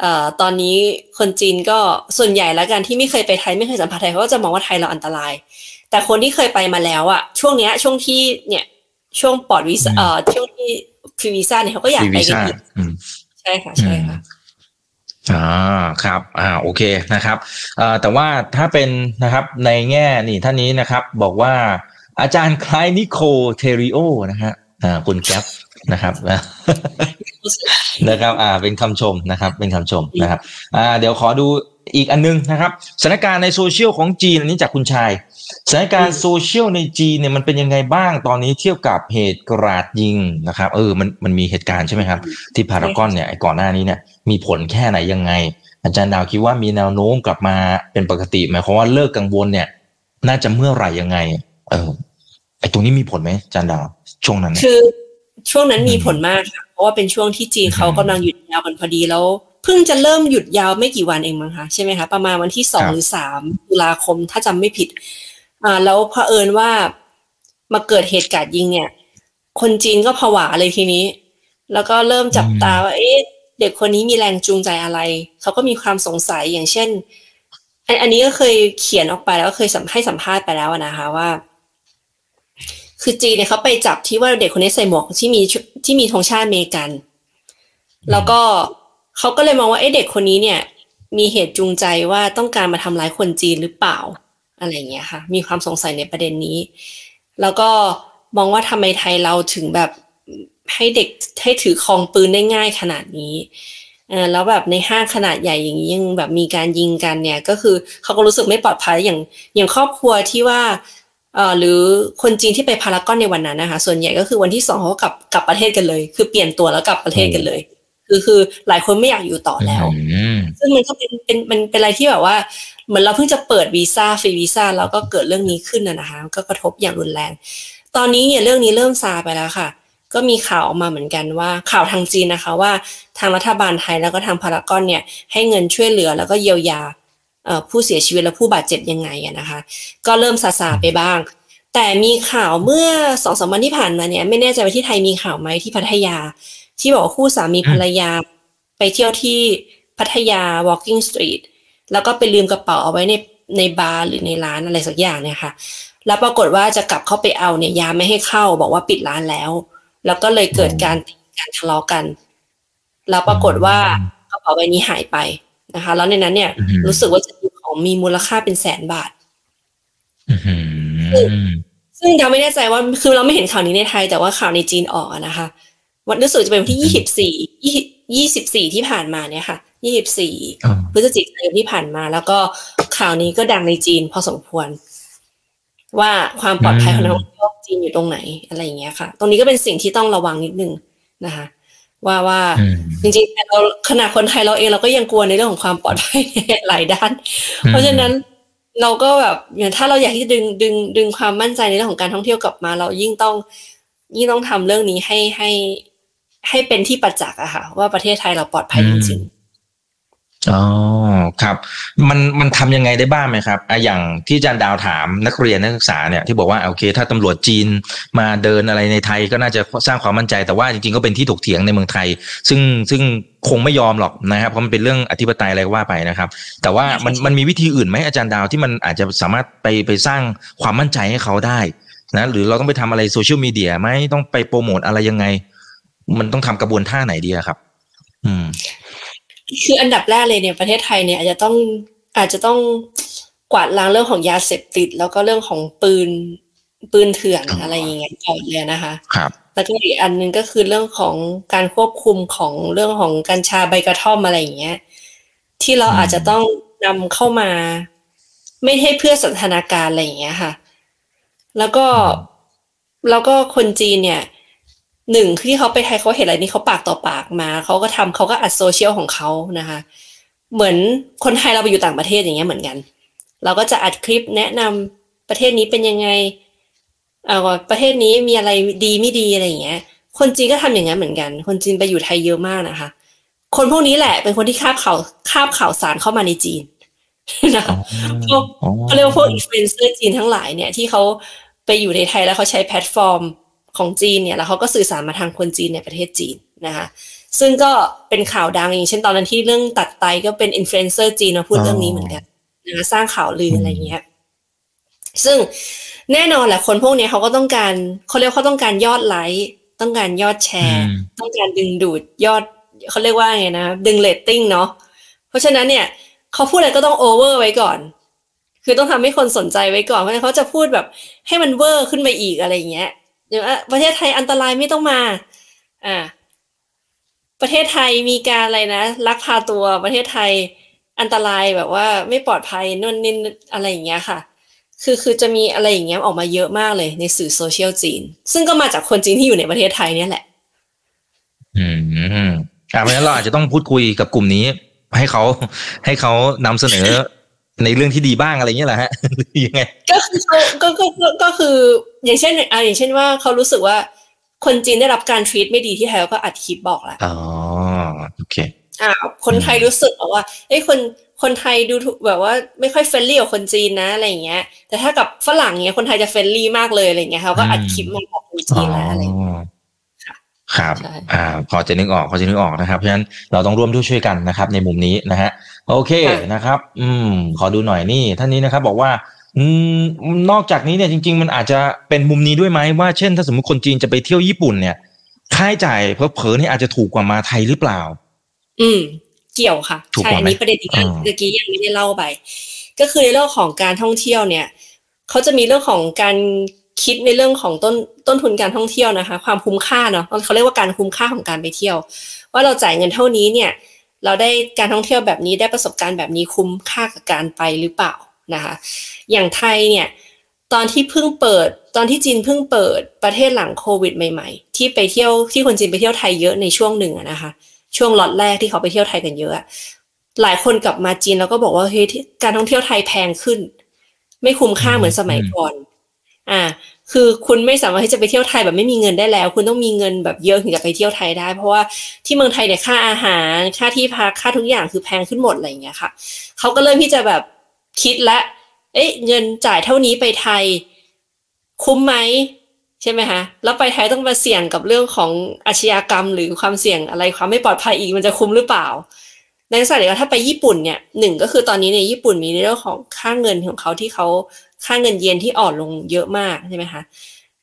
เอ่อตอนนี้คนจีนก็ส่วนใหญ่แล้วกันที่ไม่เคยไปไทยไม่เคยสัมผัสไทยเขาก็จะมองว่าไทยเราอันตราย แต่คนที่เคยไปมาแล้วอะช่วงเนี้ยช่วงที่เนี่ยช่วงปอดวีซ่าเอ่อช่วงที่พรีวีซ่าเนี่ยเขาก็อยากไปกันอีกใช่ค่ะใช่ค่ะ อ่าครับอ่าโอเคนะครับอ่าแต่ว่าถ้าเป็นนะครับในแง่นี่ท่านนี้นะครับ บอกว่าอาจารย์คล้ายนิโคเทริโอนะฮะอ่าคุณแก๊ปนะครับนะครับอ่าเป็นคำชมนะครับ เป็นคำชมนะครับอ่าเดี๋ยวขอดูอีกอันนึงนะครับสถานการณ์ในโซเชียลของจีนอันนี้จากคุณชาย สถานการณ์โซเชียลในจีนเนี่ยมันเป็นยังไงบ้างตอนนี้เทียบกับเหตุกราดยิงนะครับเออมันมันมีเหตุการณ์ใช่ไหมครับ ที่พารากอนเนี่ยก่อนหน้านี้เนี่ยมีผลแค่ไหนยังไง อาจารย์ดาวคิดว่ามีแนวโน้มกลับมาเป็นปกติหมายความว่าเลิกกังวลเนี่ย น่าจะเมื่อไหร่ยังไง เออไอตรงนี้มีผลไหมอาจารย์ดาวช่วงนั้นคือช่วงนั้นมีผลมากค่ะเพราะว่าเป็นช่วงที่จีนเขากำลังหยุดยาวกันพอดีแล้วเพิ่งจะเริ่มหยุดยาวไม่กี่วันเองมั้งคะใช่ไหมคะประมาณวันที่สองหรือสามตุลาคมถ้าจำไม่ผิด อ่า แล้วเผอิญว่ามาเกิดเหตุการณ์ยิงเนี่ย คนจีนก็ผวาเลยทีนี้ แล้วก็เริ่มจับตาว่าเอ๊ะเด็กคนนี้มีแรงจูงใจอะไร เขาก็มีความสงสัยอย่างเช่น อันนี้ก็เคยเขียนออกไปแล้วเคยสัมให้สัมภาษณ์ไปแล้วนะคะว่า คือจีเนี่ยเขาไปจับที่ว่าเด็กคนนี้ใส่หมวกที่มีที่มีธงชาติอเมริกัน แล้วก็เขาก็เลยมองว่าเอ้เด็กคนนี้เนี่ย มีเหตุจูงใจว่าต้องการมาทำร้ายคนจีนหรือเปล่า อะไรเงี้ยค่ะ มีความสงสัยในประเด็นนี้ แล้วก็มองว่าทำไมไทยเราถึงแบบให้เด็กให้ถือคองปืนได้ง่ายขนาดนี้เออแล้วแบบในห้างขนาดใหญ่อย่างนี้ยังแบบมีการยิงกันเนี่ย ก็คือเขาก็รู้สึกไม่ปลอดภัยอย่างอย่างครอบครัวที่ว่าเอ่อหรือคนจีนที่ไปพารากอนในวันนั้นนะคะ ส่วนใหญ่ก็คือวันที่สองเขากลับกลับประเทศกันเลย คือเปลี่ยนตัวแล้วกลับประเทศกันเลย คือคือหลายคนไม่อยากอยู่ต่อแล้ว ซึ่งมันก็เป็นเป็นมันเป็นอะไรที่แบบว่า เหมือนเราเพิ่งจะเปิดวีซ่าฟรีวีซ่าแล้วก็เกิดเรื่องนี้ขึ้นนะคะ ก็กระทบอย่างรุนแรง ตอนนี้เนี่ยเรื่องนี้เริ่มซาไปแล้วค่ะ ก็มีข่าวออกมาเหมือนกันว่าข่าวทางจีนนะคะว่าทางรัฐบาลไทยแล้วก็ทางพารากอนเนี่ยให้เงินช่วยเหลือแล้วก็เยียวยาผู้เสียชีวิตและผู้บาดเจ็บยังไงนะคะ ก็เริ่มซาซาไปบ้าง แต่มีข่าวเมื่อสองสามวันที่ผ่านมาเนี่ยไม่แน่ใจว่าที่ไทยมีข่าวไหมที่พัทยา ที่บอกคู่สามีภรรยา ไปเที่ยวที่พัทยา walking street แล้วก็ไปลืมกระเป๋าเอาไว้ในในบาร์หรือในร้านอะไรสักอย่างเนี่ยค่ะ แล้วปรากฏว่าจะกลับเข้าไปเอาเนี่ยยาไม่ให้เข้าบอกว่าปิดร้านแล้ว แล้วก็เลยเกิดการการทะเลาะกัน แล้วปรากฏว่ากระเป๋าใบนี้หายไปนะคะ แล้วในนั้นเนี่ย รู้สึกว่าจะมีของมีมูลค่าเป็นแสนบาทซึ่งเราไม่แน่ใจว่าคือเราไม่เห็นข่าวนี้ในไทย แต่ว่าข่าวในจีนออกนะคะ วันรู้สึกจะเป็นวันที่ยี่สิบสี่ ยี่สิบสี่ที่ผ่านมาเนี่ยค่ะยี่สิบสี่พฤศจิกายนที่ผ่านมา แล้วก็ข่าวนี้ก็ดังในจีนพอสมควร ว่าความปลอดภัยของนักท่องเที่ยวจีนอยู่ตรงไหนอะไรอย่างเงี้ยค่ะ ตรงนี้ก็เป็นสิ่งที่ต้องระวังนิดนึงนะคะ ว่าว่าจริงๆเราขนาดคนไทยเราเองเราก็ยังกลัวในเรื่องของความปลอดภัยหลายด้าน เพราะฉะนั้นเราก็แบบอย่างถ้าเราอยากที่จะดึงดึงดึงความมั่นใจในเรื่องของการท่องเที่ยวกลับมา เรายิ่งต้องยิ่งต้องทำเรื่องนี้ให้ให้ ให้เป็นที่ประจักษ์อะค่ะ ว่าประเทศไทยเราปลอดภัยจริงๆอ๋อครับ มันมันทำยังไงได้บ้างไหมครับอะอย่างที่อาจารย์ดาวถามนักเรียนนักศึกษาเนี่ยที่บอกว่าโอเค ถ้าตำรวจจีนมาเดินอะไรในไทยก็น่าจะสร้างความมั่นใจแต่ว่าจริงๆก็เป็นที่ถกเถียงในเมืองไทย ซึ่งซึ่งคงไม่ยอมหรอกนะครับเพราะมันเป็นเรื่องอธิปไตยอะไรก็ว่าไปนะครับ แต่ว่ามันมันมีวิธีอื่นไหมอาจารย์ดาวที่มันอาจจะสามารถไปไปสร้างความมั่นใจให้เขาได้นะหรือเราต้องไปทำอะไรโซเชียลมีเดียไหมต้องไปโปรโมทอะไรยังไง มันต้องทำกระบวนท่าไหนดีครับ อืม คืออันดับแรกเลยเนี่ยประเทศไทยเนี่ยอาจจะต้องอาจจะต้องกวาดล้างเรื่องของยาเสพติด แล้วก็เรื่องของปืนปืนเถื่อนอะไรอย่างเงี้ยก่อนเลยนะคะ ครับ แล้วก็อีกอันหนึ่งก็คือเรื่องของการควบคุมของเรื่องของกัญชาใบกระท่อมอะไรอย่างเงี้ย ที่เราอาจจะต้องนำเข้ามา ไม่ให้เพื่อสันทนาการอะไรอย่างเงี้ยค่ะ แล้วก็แล้วก็คนจีนเนี่ย หนึ่งที่เขาไปไทยเขาเห็นอะไรนี่เขาปากต่อปากมาเขาก็ทำเขาก็อัดโซเชียลของเขานะคะ เหมือนคนไทยเราไปอยู่ต่างประเทศอย่างเงี้ยเหมือนกัน เราก็จะอัดคลิปแนะนำประเทศนี้เป็นยังไงอ่าประเทศนี้มีอะไรดีไม่ดีอะไรอย่างเงี้ย คนจีนก็ทำอย่างนั้นเหมือนกัน คนจีนไปอยู่ไทยเยอะมากนะคะ คนพวกนี้แหละเป็นคนที่คาบข่าวคาบข่าวสารเข้ามาในจีนนะคะพวกเขาเรียกว่าพวกอินฟลูเอนเซอร์จีนทั้งหลายเนี่ยที่เขาไปอยู่ในไทยแล้วเขาใช้แพลตฟอร์ม ของจีนเนี่ยแล้วเขาก็สื่อสารมาทางคนจีนในประเทศจีนนะคะซึ่งก็เป็นข่าวดังอย่างเช่นตอนนั้นที่เรื่องตัดไตก็เป็นอินฟลูเอนเซอร์จีนมาพูดเรื่องนี้เหมือนกันนะสร้างข่าวลืออะไรเงี้ยซึ่งแน่นอนแหละคนพวกนี้เขาก็ต้องการเขาเรียกเขาต้องการยอดไลค์ต้องการยอดแชร์ ต้องการดึงดูดยอดเขาเรียกว่าไงนะ ดึงเรตติ้งเนาะเพราะฉะนั้นเนี่ยเขาพูดอะไรก็ต้อง over ไว้ก่อน คือต้องทำให้คนสนใจไว้ก่อนเพราะฉะนั้นเขาจะพูดแบบให้มันเวอร์ขึ้นไปอีกอะไรเงี้ย อย่างประเทศไทยอันตรายไม่ต้องมา อ่า ประเทศไทยมีการอะไรนะลักพาตัวประเทศไทยอันตรายแบบว่าไม่ปลอดภัยนู่นนี่อะไรอย่างเงี้ยค่ะ คือคือจะมีอะไรอย่างเงี้ยออกมาเยอะมากเลยในสื่อโซเชียลจีน ซึ่งก็มาจากคนจีนที่อยู่ในประเทศไทยเนี่ยแหละ อืมอ่าเพราะฉะนั้นเราอาจจะต้องพูดคุยกับกลุ่มนี้ ให้เขาให้เขานำเสนอ ในเรื่องที่ดีบ้างอะไรเงี้ยแหละฮะยังไงก็คือเขาก็ก็ก็คือ อย่างเช่นอ่าอย่างเช่นว่าเขารู้สึกว่าคนจีนได้รับการทรีตไม่ดีที่ไทยก็อัดคลิปบอกแหละอ๋อโอเคอ่าคนไทยรู้สึกว่าเอ้ยคนคนไทยดูแบบว่าไม่ค่อยเฟรนลี่กับคนจีนนะอะไรเงี้ย แต่ถ้ากับฝรั่งเนี้ยคนไทยจะเฟรนลี่มากเลยอะไรเงี้ยเขาก็อัดคลิปมาบอกคนจีนแล้วอะไรครับ อ่า พอจะนึกออก พอจะนึกออกนะครับ เพราะฉะนั้นเราต้องร่วมด้วยช่วยกันนะครับ ในมุมนี้นะฮะ โอเคนะครับ อืม ขอดูหน่อยนี่ท่านนี้นะครับ บอกว่า อืมนอกจากนี้เนี่ยจริง ๆ มันอาจจะเป็นมุมนี้ด้วยไหมว่าเช่น ถ้าสมมติคนจีนจะไปเที่ยวญี่ปุ่นเนี่ย ค่าใช้จ่ายเพอๆนี่อาจจะถูกกว่ามาไทยหรือเปล่า อืม เกี่ยวค่ะใช่อันนี้ประเด็นที่เมื่อกี้ยังไม่ได้เล่าไป ก็คือในเรื่องของการท่องเที่ยวเนี่ยเขาจะมีเรื่องของการคิดในเรื่องของต้นต้นทุนการท่องเที่ยวนะคะ ความคุ้มค่าเนาะเขาเรียกว่าการคุ้มค่าของการไปเที่ยว ว่าเราจ่ายเงินเท่านี้เนี่ย เราได้การท่องเที่ยวแบบนี้ได้ประสบการณ์แบบนี้คุ้มค่ากับการไปหรือเปล่านะคะอย่างไทยเนี่ยตอนที่เพิ่งเปิด ตอนที่จีนเพิ่งเปิดประเทศหลังโควิดใหม่ ๆ ที่ไปเที่ยวที่คนจีนไปเที่ยวไทยเยอะในช่วงหนึ่งนะคะช่วงล็อตแรกที่เขาไปเที่ยวไทยกันเยอะ หลายคนกลับมาจีนแล้วก็บอกว่าเฮ้ยการท่องเที่ยวไทยแพงขึ้น ไม่คุ้มค่าเหมือนสมัยก่อน อ่า คือคุณไม่สามารถที่จะไปเที่ยวไทยแบบไม่มีเงินได้แล้ว คุณต้องมีเงินแบบเยอะถึงจะไปเที่ยวไทยได้ เพราะว่าที่เมืองไทยเนี่ยค่าอาหาร ค่าที่พักค่าทุกอย่างคือแพงขึ้นหมดอะไรอย่างเงี้ยค่ะเขาก็เริ่มที่จะแบบคิดละเอ๊ะเงินจ่ายเท่านี้ไปไทย คุ้มไหมใช่ไหมคะแล้วไปไทยต้องมาเสี่ยงกับเรื่องของอาชญากรรม หรือความเสี่ยงอะไรความไม่ปลอดภัยอีกมันจะคุ้มหรือเปล่าในสายเดียวถ้าไปญี่ปุ่นเนี่ยหนึ่งก็คือตอนนี้ในญี่ปุ่นมีเรื่องของค่าเงินของเขาที่เขา ค่าเงินเยนที่อ่อนลงเยอะมากใช่ไหมคะ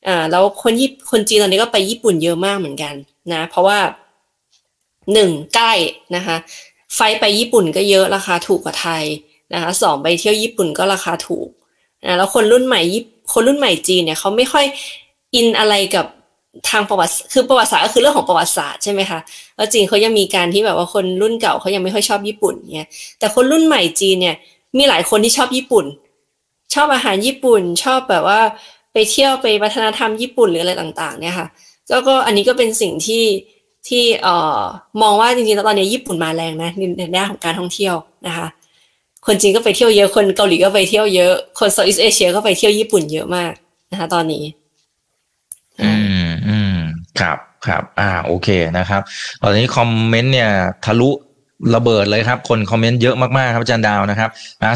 อ่าแล้วคนญี่คนจีนตอนนี้ก็ไปญี่ปุ่นเยอะมากเหมือนกันนะ เพราะว่าหนึ่งใกล้นะคะ ไฟไปญี่ปุ่นก็เยอะราคาถูกกว่าไทยนะคะสองไปเที่ยวญี่ปุ่นก็ราคาถูกนะแล้วคนรุ่นใหม่คนรุ่นใหม่จีนเนี่ยเขาไม่ค่อยอินอะไรกับทางประวัติคือประวัติศาสตร์ก็คือเรื่องของประวัติศาสตร์ใช่ไหมคะแล้วจีนเขายังมีการที่แบบว่าคนรุ่นเก่าเขายังไม่ค่อยชอบญี่ปุ่นเนี่ยแต่คนรุ่นใหม่จีนเนี่ยมีหลายคนที่ชอบญี่ปุ่น ชอบอาหารญี่ปุ่น ชอบแบบว่าไปเที่ยวไปวัฒนธรรมญี่ปุ่นหรืออะไรต่างๆ เนี่ยค่ะแล้วก็อันนี้ก็เป็นสิ่งที่ที่เอ่อมองว่าจริงๆแล้วตอนนี้ญี่ปุ่นมาแรงนะในแง่ของการท่องเที่ยวนะคะ คนจีนก็ไปเที่ยวเยอะคนเกาหลีก็ไปเที่ยวเยอะ คน Southeast Asia ก็ไปเที่ยวญี่ปุ่นเยอะมากนะคะ ตอนนี้ อืมอืมครับครับ อ่า โอเคนะครับ ตอนนี้คอมเมนต์เนี่ย ทะลุ ระเบิดเลยครับ คนคอมเมนต์เยอะมากๆครับอาจารย์ดาวนะครับ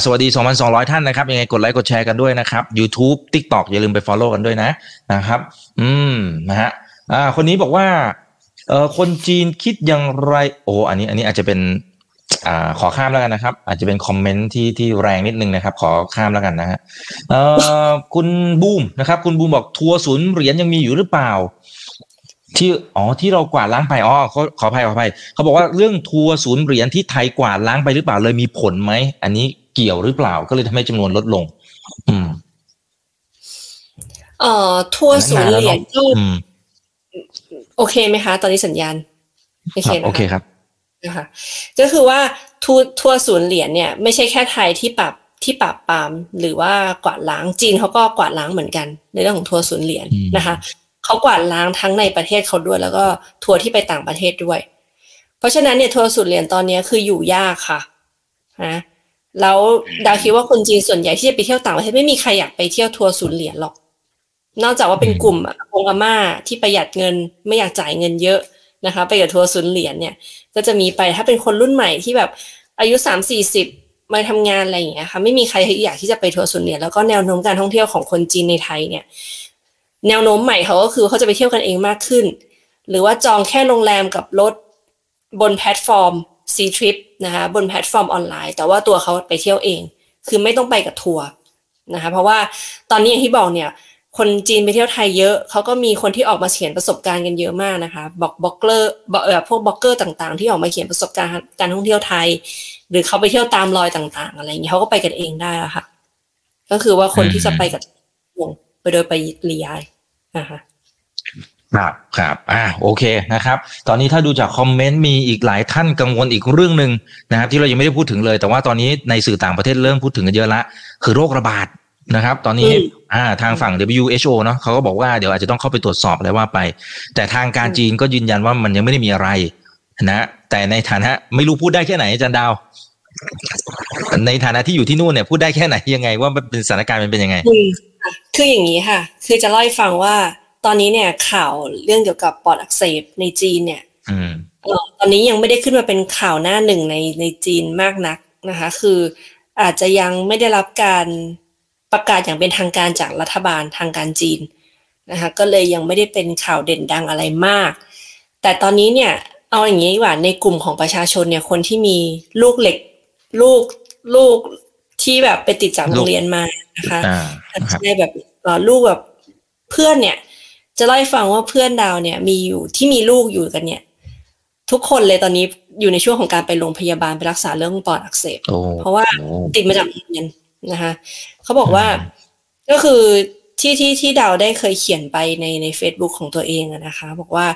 สวัสดี 2,200 ท่านนะครับ ยังไงกดไลค์กดแชร์กันด้วยนะครับ YouTube TikTok อย่าลืมไป Follow กันด้วยนะนะครับ อืมนะฮะอ่าคนนี้บอกว่าเอ่อคนจีนคิดอย่างไร โอ้อันนี้อันนี้อาจจะเป็นอ่าขอข้ามแล้วกันนะครับ อาจจะเป็นคอมเมนต์ที่ที่แรงนิดนึงนะครับ ขอข้ามแล้วกันนะฮะเอ่อคุณบูมนะครับ คุณบูมบอกทัวร์ศูนย์เหรียญยังมีอยู่หรือเปล่า ที่อ๋อที่เรากวาดล้างไปอ๋อเขาขออภัยขออภัยเขาบอกว่าเรื่องทัวร์ศูนย์เหรียญที่ไทยกวาดล้างไปหรือเปล่าเลยมีผลไหมอันนี้เกี่ยวหรือเปล่าก็เลยทำให้จำนวนลดลง อืมเอ่อทัวร์ศูนย์เหรียญก็โอเคไหมคะ ตอนนี้สัญญาณโอเคโอเคครับนะคะก็คือว่าทัวร์ทัวร์ศูนย์เหรียญเนี่ยไม่ใช่แค่ไทยที่ปรับที่ปรับปรามหรือว่ากวาดล้างจีนเขาก็กวาดล้างเหมือนกัน ในเรื่องของทัวร์ศูนย์เหรียญนะคะ เขากวาดล้างทั้งในประเทศเขาด้วย แล้วก็ทัวร์ที่ไปต่างประเทศด้วย เพราะฉะนั้นเนี่ยทัวร์สุดเหรียญตอนนี้คืออยู่ยากค่ะนะแล้วดาวคิดว่าคนจีนส่วนใหญ่ที่จะไปเที่ยวต่างประเทศไม่มีใครอยากไปเที่ยวทัวร์ศูนย์เหรียญหรอก นอกจากว่าเป็นกลุ่มองอาม่าที่ประหยัดเงินไม่อยากจ่ายเงินเยอะนะคะ ไปกับทัวร์ศูนย์เหรียญเนี่ย ก็จะมีไปถ้าเป็นคนรุ่นใหม่ที่แบบอายุสามสี่สิบมาทำงานอะไรอย่างเงี้ยค่ะไม่มีใครอยากที่จะไปทัวร์ศูนย์เหรียญแล้วก็แนวโน้มการท่องเที่ยวของคนจีนในไทยเนี่ย แนวโน้มใหม่เขาก็คือเขาจะไปเที่ยวกันเองมากขึ้น หรือว่าจองแค่โรงแรมกับรถบนแพลตฟอร์ม Ctrip นะคะบนแพลตฟอร์มออนไลน์ แต่ว่าตัวเขาไปเที่ยวเอง คือไม่ต้องไปกับทัวร์นะคะเพราะว่าตอนนี้อย่างที่บอกเนี่ยคนจีนไปเที่ยวไทยเยอะเขาก็มีคนที่ออกมาเขียนประสบการณ์กันเยอะมากนะคะบอกบล็อกเกอร์แบบพวกบล็อกเกอร์ต่างๆ ที่ออกมาเขียนประสบการณ์การท่องเที่ยวไทย หรือเขาไปเที่ยวตามรอยต่าง ๆ อะไรอย่างเงี้ยเขาก็ไปกันเองได้แล้วค่ะ ก็คือว่าคนที่จะไปกับวง ไปโดยไปรียายนะคะครับครับอ่าโอเคนะครับ ตอนนี้ถ้าดูจากคอมเมนต์มีอีกหลายท่านกังวลอีกเรื่องหนึ่งนะครับ ที่เรายังไม่ได้พูดถึงเลย แต่ว่าตอนนี้ในสื่อต่างประเทศเริ่มพูดถึงกันเยอะละคือโรคระบาดนะครับ ตอนนี้อ่าทางฝั่ง WHO เนาะเขาก็บอกว่าเดี๋ยวอาจจะต้องเข้าไปตรวจสอบอะไรว่าไป แต่ทางการจีนก็ยืนยันว่ามันยังไม่ได้มีอะไรนะแต่ในฐานะไม่รู้พูดได้แค่ไหนอาจารย์ดาว ในฐานะที่อยู่ที่นู่นเนี่ยพูดได้แค่ไหนยังไงว่าเป็นสถานการณ์มันเป็นยังไง คืออย่างนี้ค่ะ คือจะเล่าให้ฟังว่า ตอนนี้เนี่ยข่าวเรื่องเกี่ยวกับปอดอักเสบในจีนเนี่ยตอนนี้ยังไม่ได้ขึ้นมาเป็นข่าวหน้าหนึ่งในในจีนมากนักนะคะ คืออาจจะยังไม่ได้รับการประกาศอย่างเป็นทางการจากรัฐบาลทางการจีนนะคะก็เลยยังไม่ได้เป็นข่าวเด่นดังอะไรมาก แต่ตอนนี้เนี่ยเอาอย่างนี้ว่าในกลุ่มของประชาชนเนี่ยคนที่มีลูกเหล็ก ลูกลูก ที่แบบไปติดจากโรงเรียนมานะคะใช่แบบลูกแบบเพื่อนเนี่ย จะเล่าให้ฟังว่าเพื่อนดาวเนี่ย มีอยู่ที่มีลูกอยู่กันเนี่ย ทุกคนเลยตอนนี้อยู่ในช่วงของการไปโรงพยาบาลไปรักษาเรื่องปอดอักเสบเพราะว่าติดมาจากโรงเรียนนะคะเขาบอกว่าก็คือที่ที่ที่ดาวได้เคยเขียนไปในใน Facebook ของตัวเองนะคะ บอกว่า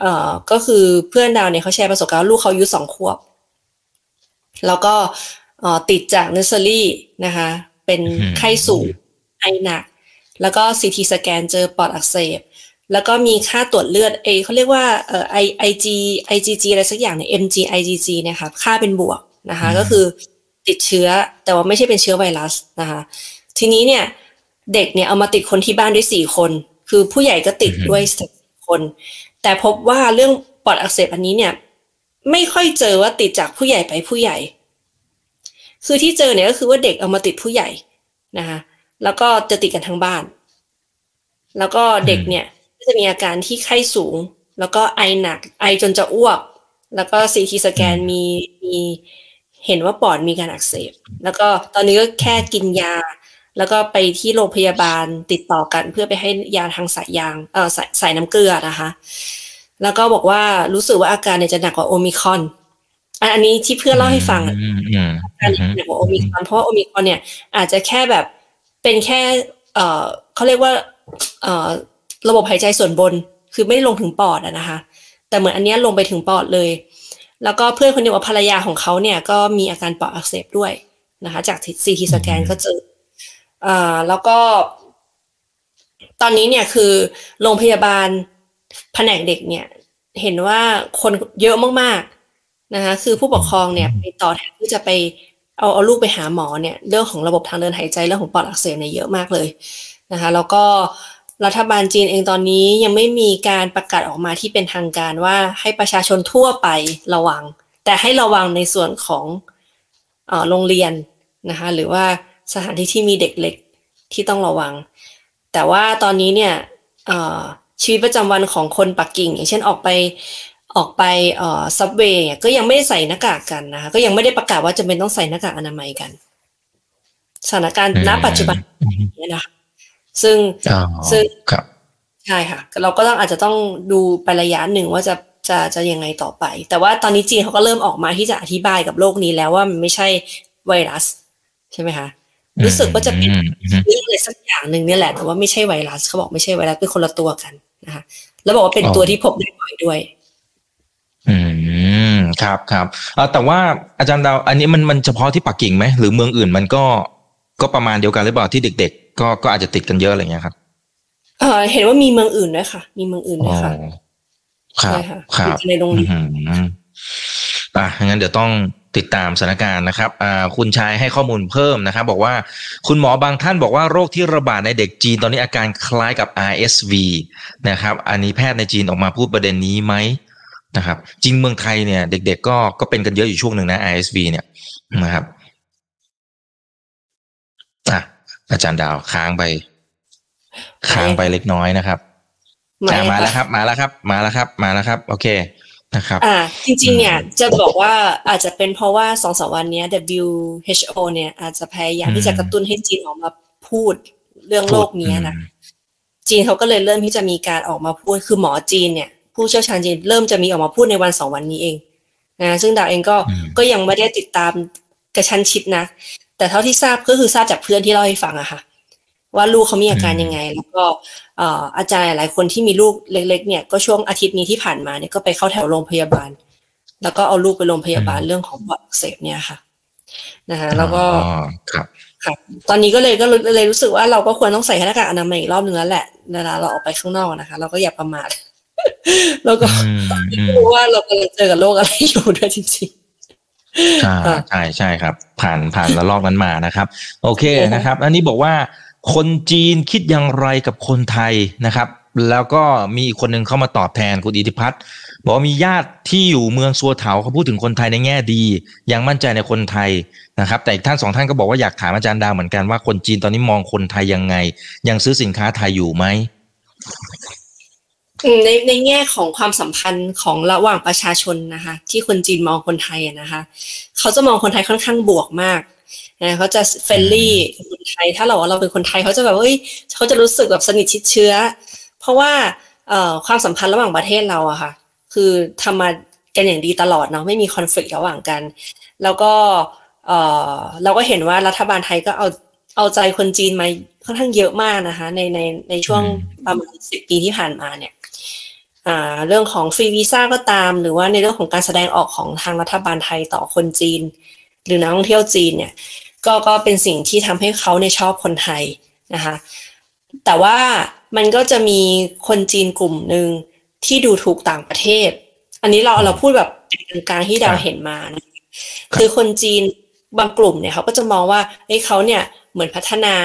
เอ่อก็คือเพื่อนดาวเนี่ยเขาแชร์ประสบการณ์ลูกเขาอายุสองขวบ แล้วก็ ติดจากเนสเซอรี่นะคะ เป็นไข้สูงไอหนัก แล้วก็ CT scan เจอปอดอักเสบ แล้วก็มีค่าตรวจเลือดเอเขาเรียกว่าเอ่อไอไอจีไอจีจีอะไรสักอย่างเนี่ย IgM IgG เนี่ยค่ะค่าเป็นบวกนะคะ ก็คือติดเชื้อแต่ว่าไม่ใช่เป็นเชื้อไวรัสนะคะ ทีนี้เนี่ยเด็กเนี่ยเอามาติดคนที่บ้านด้วยสี่คน คือผู้ใหญ่ก็ติดด้วยสี่คน แต่พบว่าเรื่องปอดอักเสบอันนี้เนี่ย ไม่ค่อยเจอว่าติดจากผู้ใหญ่ไปผู้ใหญ่ คือที่เจอเนี่ยก็คือว่าเด็กเอามาติดผู้ใหญ่นะคะแล้วก็จะติดกันทั้งบ้าน แล้วก็เด็กเนี่ยจะมีอาการที่ไข้สูง แล้วก็ไอหนัก ไอจนจะอ้วก แล้วก็ซีทีสแกนมีมีเห็นว่าปอดมีการอักเสบ แล้วก็ตอนนี้ก็แค่กินยา แล้วก็ไปที่โรงพยาบาลติดต่อกันเพื่อไปให้ยาทางสายยางเออสายสายน้ำเกลือนะคะ แล้วก็บอกว่ารู้สึกว่าอาการเนี่ยจะหนักกว่าโอมิคอน อันนี้ที่เพื่อนเล่าให้ฟังอาการหนักกว่าโอมิคอนเพราะว่าโอมิคอนเนี่ย อาจจะแค่แบบเป็นแค่ เออเขาเรียกว่า เออระบบหายใจส่วนบน คือไม่ลงถึงปอดอะนะคะ แต่เหมือนอันนี้ลงไปถึงปอดเลย แล้วก็เพื่อนคนเดียวกับภรรยาของเขาเนี่ย ก็มีอาการปอดอักเสบด้วยนะคะ จากซีทีสแกนก็เจออ่าแล้วก็ ตอนนี้เนี่ยคือโรงพยาบาลแผนกเด็กเนี่ย เห็นว่าคนเยอะมากๆ นะคะคือผู้ปกครองเนี่ยไปต่อแถวที่จะไปเอาเอาลูกไปหาหมอเนี่ยเรื่องของระบบทางเดินหายใจเรื่องของปอดอักเสบเนี่ยเยอะมากเลยนะคะแล้วก็รัฐบาลจีนเองตอนนี้ยังไม่มีการประกาศออกมาที่เป็นทางการว่าให้ประชาชนทั่วไประวัง แต่ให้ระวังในส่วนของโรงเรียนนะคะหรือว่าสถานที่ที่มีเด็กเล็กที่ต้องระวัง แต่ว่าตอนนี้เนี่ยชีวิตประจำวันของคนปักกิ่ง อย่างเช่นออกไป ออกไปซับเวย์ก็ยังไม่ได้ใส่หน้ากากกันนะคะ ก็ยังไม่ได้ประกาศว่าจะเป็นต้องใส่หน้ากากอนามัยกัน สถานการณ์ณปัจจุบันนี้นะคะซึ่งซึ่งครับใช่ค่ะ เราก็ต้องอาจจะต้องดูไประยะหนึ่งว่าจะจะจะยังไงต่อไป แต่ว่าตอนนี้จีนเขาก็เริ่มออกมาที่จะอธิบายกับโลกนี้แล้วว่ามันไม่ใช่ไวรัส ใช่ไหมคะรู้สึกว่าจะเป็นเรื่องอะไรสักอย่างหนึ่งนี่แหละ แต่ว่าไม่ใช่ไวรัสเขาบอกไม่ใช่ไวรัสเป็นคนละตัวกันนะคะแล้วบอกว่าเป็นตัวที่พบได้บ่อยด้วย อืมครับครับแต่ว่าอาจารย์ดาวอันนี้มันมันเฉพาะที่ปักกิ่งไหมหรือเมืองอื่นมันก็ก็ประมาณเดียวกันหรือเปล่าที่เด็กก็ก็อาจจะติดกันเยอะอะไรเงี้ยครับเออเห็นว่ามีเมืองอื่นด้วยค่ะ มีเมืองอื่นด้วยค่ะครับครับในโรงเรียนอะงั้นเดี๋ยวต้องติดตามสถานการณ์นะครับอ่าคุณชายให้ข้อมูลเพิ่มนะครับ บอกว่าคุณหมอบางท่านบอกว่าโรคที่ระบาดในเด็กจีนตอนนี้อาการคล้ายกับ RSV นะครับ อันนี้แพทย์ในจีนออกมาพูดประเด็นนี้ไหม นะครับ จริงเมืองไทยเนี่ย เด็ก ๆ ก็ก็เป็นกันเยอะอยู่ช่วงหนึ่งนะ ISV เนี่ยนะครับอะอาจารย์ดาวค้างไป ค้างไปเล็กน้อยนะครับไม่อะมาค่ะแล้วครับ มาแล้วครับ มาแล้วครับ มาแล้วครับ โอเคนะครับอ่าจริงๆ เนี่ยจะบอกว่าอาจจะเป็นเพราะว่าสองสามวันเนี้ย WHO เนี่ย อาจจะพยายามที่จะกระตุ้นให้จีนออกมาพูดเรื่องโรคเนี้ยนะจีนเขาก็เลยเริ่มที่จะมีการออกมาพูดคือหมอจีนเนี่ย ผู้เชี่ยวชาญจีนเริ่มจะมีออกมาพูดในวันสองวันนี้เองนะซึ่งดาวเองก็อืมก็ยังไม่ได้ติดตามกระชั้นชิดนะ แต่เท่าที่ทราบก็คือทราบจากเพื่อนที่เล่าให้ฟังอะค่ะ ว่าลูกเขามีอาการยังไง แล้วก็เอ่ออาจารย์หลายคนที่มีลูกเล็ก ๆ เนี่ยก็ช่วงอาทิตย์นี้ที่ผ่านมาเนี่ยก็ไปเข้าแถวโรงพยาบาล แล้วก็เอาลูกไปโรงพยาบาลเรื่องของปอดอักเสบเนี่ยค่ะนะคะแล้วก็อ๋อครับครับตอนนี้ก็เลยก็รู้เลยรู้สึกว่าเราก็ควรต้องใส่หน้ากากอนามัยอีกรอบหนึ่งแล้วแหละเวลาเราออกไปข้างนอกนะคะ เราก็อย่าประมาท แล้วก็อืมอืมรู้ว่าเรากำลังเจอกับโรคอะไรอยู่ด้วยจริงอ่าอ่าใช่ใช่ครับ ผ่านผ่านระลอกนั้นมานะครับ โอเคอือฮึนะครับ อันนี้บอกว่าคนจีนคิดอย่างไรกับคนไทยนะครับ แล้วก็มีอีกคนหนึ่งเข้ามาตอบแทนคุณอิทธิพัฒน์บอกว่ามีญาติที่อยู่เมืองซัวเถาเขาพูดถึงคนไทยในแง่ดี ยังมั่นใจในคนไทยนะครับ แต่อีกท่านสองท่านก็บอกว่าอยากถามอาจารย์ดาวเหมือนกันว่าคนจีนตอนนี้มองคนไทยยังไง ยังซื้อสินค้าไทยอยู่ไหมๆอืม ในในแง่ของความสัมพันธ์ของระหว่างประชาชนนะคะ ที่คนจีนมองคนไทยอะนะคะ เขาจะมองคนไทยค่อนข้างบวกมากนะเขาจะเฟรนลี่กับคนไทย ถ้าเราเราเป็นคนไทยเขาจะแบบว่าเอ้ยเขาจะรู้สึกแบบสนิทชิดเชื้อ เพราะว่าเอ่อความสัมพันธ์ระหว่างประเทศเราอะค่ะ คือทำมากันอย่างดีตลอดเนาะไม่มีคอน FLICT ระหว่างกัน แล้วก็เอ่อเราก็เห็นว่ารัฐบาลไทยก็เอาเอาใจคนจีนมาค่อนข้างเยอะมากนะคะ ในในในช่วงอืมประมาณสิบปีที่ผ่านมาเนี่ยอ่า เรื่องของฟรีวีซ่าก็ตาม หรือว่าในเรื่องของการแสดงออกของทางรัฐบาลไทยต่อคนจีน หรือนักท่องเที่ยวจีนเนี่ยก็ก็เป็นสิ่งที่ทำให้เขาเนี่ยชอบคนไทยนะคะแต่ว่ามันก็จะมีคนจีนกลุ่มหนึ่งที่ดูถูกต่างประเทศ อันนี้เราเราพูดแบบเป็นกลางๆที่ดาวเห็นมานะคือคนจีนบางกลุ่มเนี่ยเขาก็จะมองว่าเอ้ยเขาเนี่ยเหมือนพัฒนา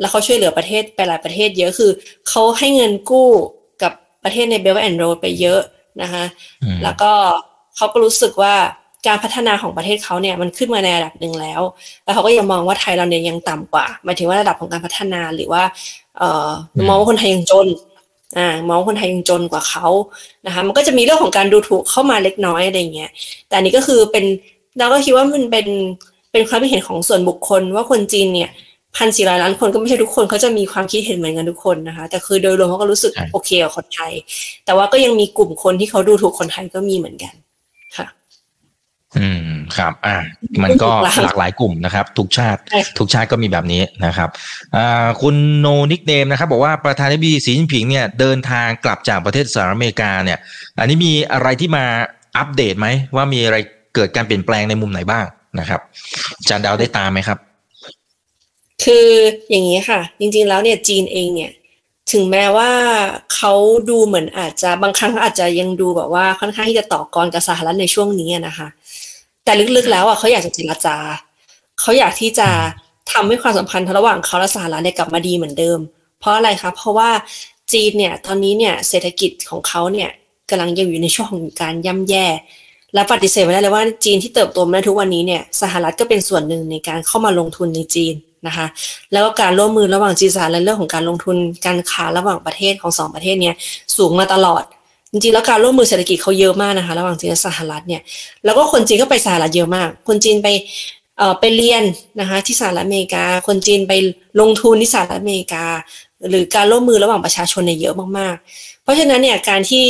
แล้วเขาช่วยเหลือประเทศไปหลายประเทศเยอะคือเขาให้เงินกู้กับ ประเทศในเบลแอนด์โรไปเยอะนะคะอืมแล้วก็เขาก็รู้สึกว่าการพัฒนาของประเทศเขาเนี่ยมันขึ้นมาในระดับหนึ่งแล้ว แล้วเขาก็ยังมองว่าไทยเราเนี่ยยังต่ำกว่าหมายถึงว่าระดับของการพัฒนาหรือว่า เอ่อมองว่าคนไทยยังจนอ่ามองว่าคนไทยยังจนกว่าเขานะคะ มันก็จะมีเรื่องของการดูถูกเข้ามาเล็กน้อยอะไรเงี้ย แต่อันนี้ก็คือเป็นเราก็คิดว่ามันเป็นเป็นความคิดเห็นของส่วนบุคคลว่าคนจีนเนี่ย พันสี่ร้อยล้านคนก็ไม่ใช่ทุกคนเขาจะมีความคิดเห็นเหมือนกันทุกคนนะคะ แต่คือโดยรวมเขาก็รู้สึกใช่โอเคกับคนไทย แต่ว่าก็ยังมีกลุ่มคนที่เขาดูถูกคนไทยก็มีเหมือนกันค่ะ อืมครับ อ่ามันก็หลากหลายหลากหลายกลุ่มนะครับ ทุกชาติใช่ทุกชาติก็มีแบบนี้นะครับอ่าคุณโนนิกเนมนะครับ บอกว่าประธานาธิบดีสีจิ้นผิงเนี่ยเดินทางกลับจากประเทศสหรัฐอเมริกาเนี่ย อันนี้มีอะไรที่มาอัปเดตไหมว่ามีอะไรเกิดการเปลี่ยนแปลงในมุมไหนบ้างนะครับอาจารย์ดาวได้ตามไหมครับ คืออย่างนี้ค่ะ จริงๆแล้วเนี่ยจีนเองเนี่ยถึงแม้ว่าเขาดูเหมือนอาจจะบางครั้งอาจจะยังดูแบบว่าค่อนข้างที่จะต่อกรกับสหรัฐในช่วงนี้นะคะ แต่ลึกๆแล้วอะเขาอยากจะเจรจาเขาอยากที่จะทำให้ความสัมพันธ์ระหว่างเขาและสหรัฐเนี่ยกลับมาดีเหมือนเดิม เพราะอะไรคะเพราะว่าจีนเนี่ยตอนนี้เนี่ยเศรษฐกิจของเขาเนี่ยกำลังยังอยู่ในช่วงของการย่ำแย่ และปฏิเสธไม่ได้เลยว่าจีนที่เติบโตมาทุกวันนี้เนี่ยสหรัฐก็เป็นส่วนหนึ่งในการเข้ามาลงทุนในจีน นะคะ แล้วก็การร่วมมือระหว่างจีนสหรัฐและเรื่องของการลงทุนการค้าระหว่างประเทศของสองประเทศเนี่ยสูงมาตลอด จริงๆแล้วการร่วมมือเศรษฐกิจเขาเยอะมากนะคะ ระหว่างจีนและสหรัฐเนี่ยแล้วก็คนจีนก็ไปสหรัฐเยอะมาก คนจีนไปเอ่อไปเรียนนะคะที่สหรัฐอเมริกา คนจีนไปลงทุนที่สหรัฐอเมริกา หรือการร่วมมือระหว่างประชาชนเนี่ยเยอะมากๆ เพราะฉะนั้นเนี่ยการที่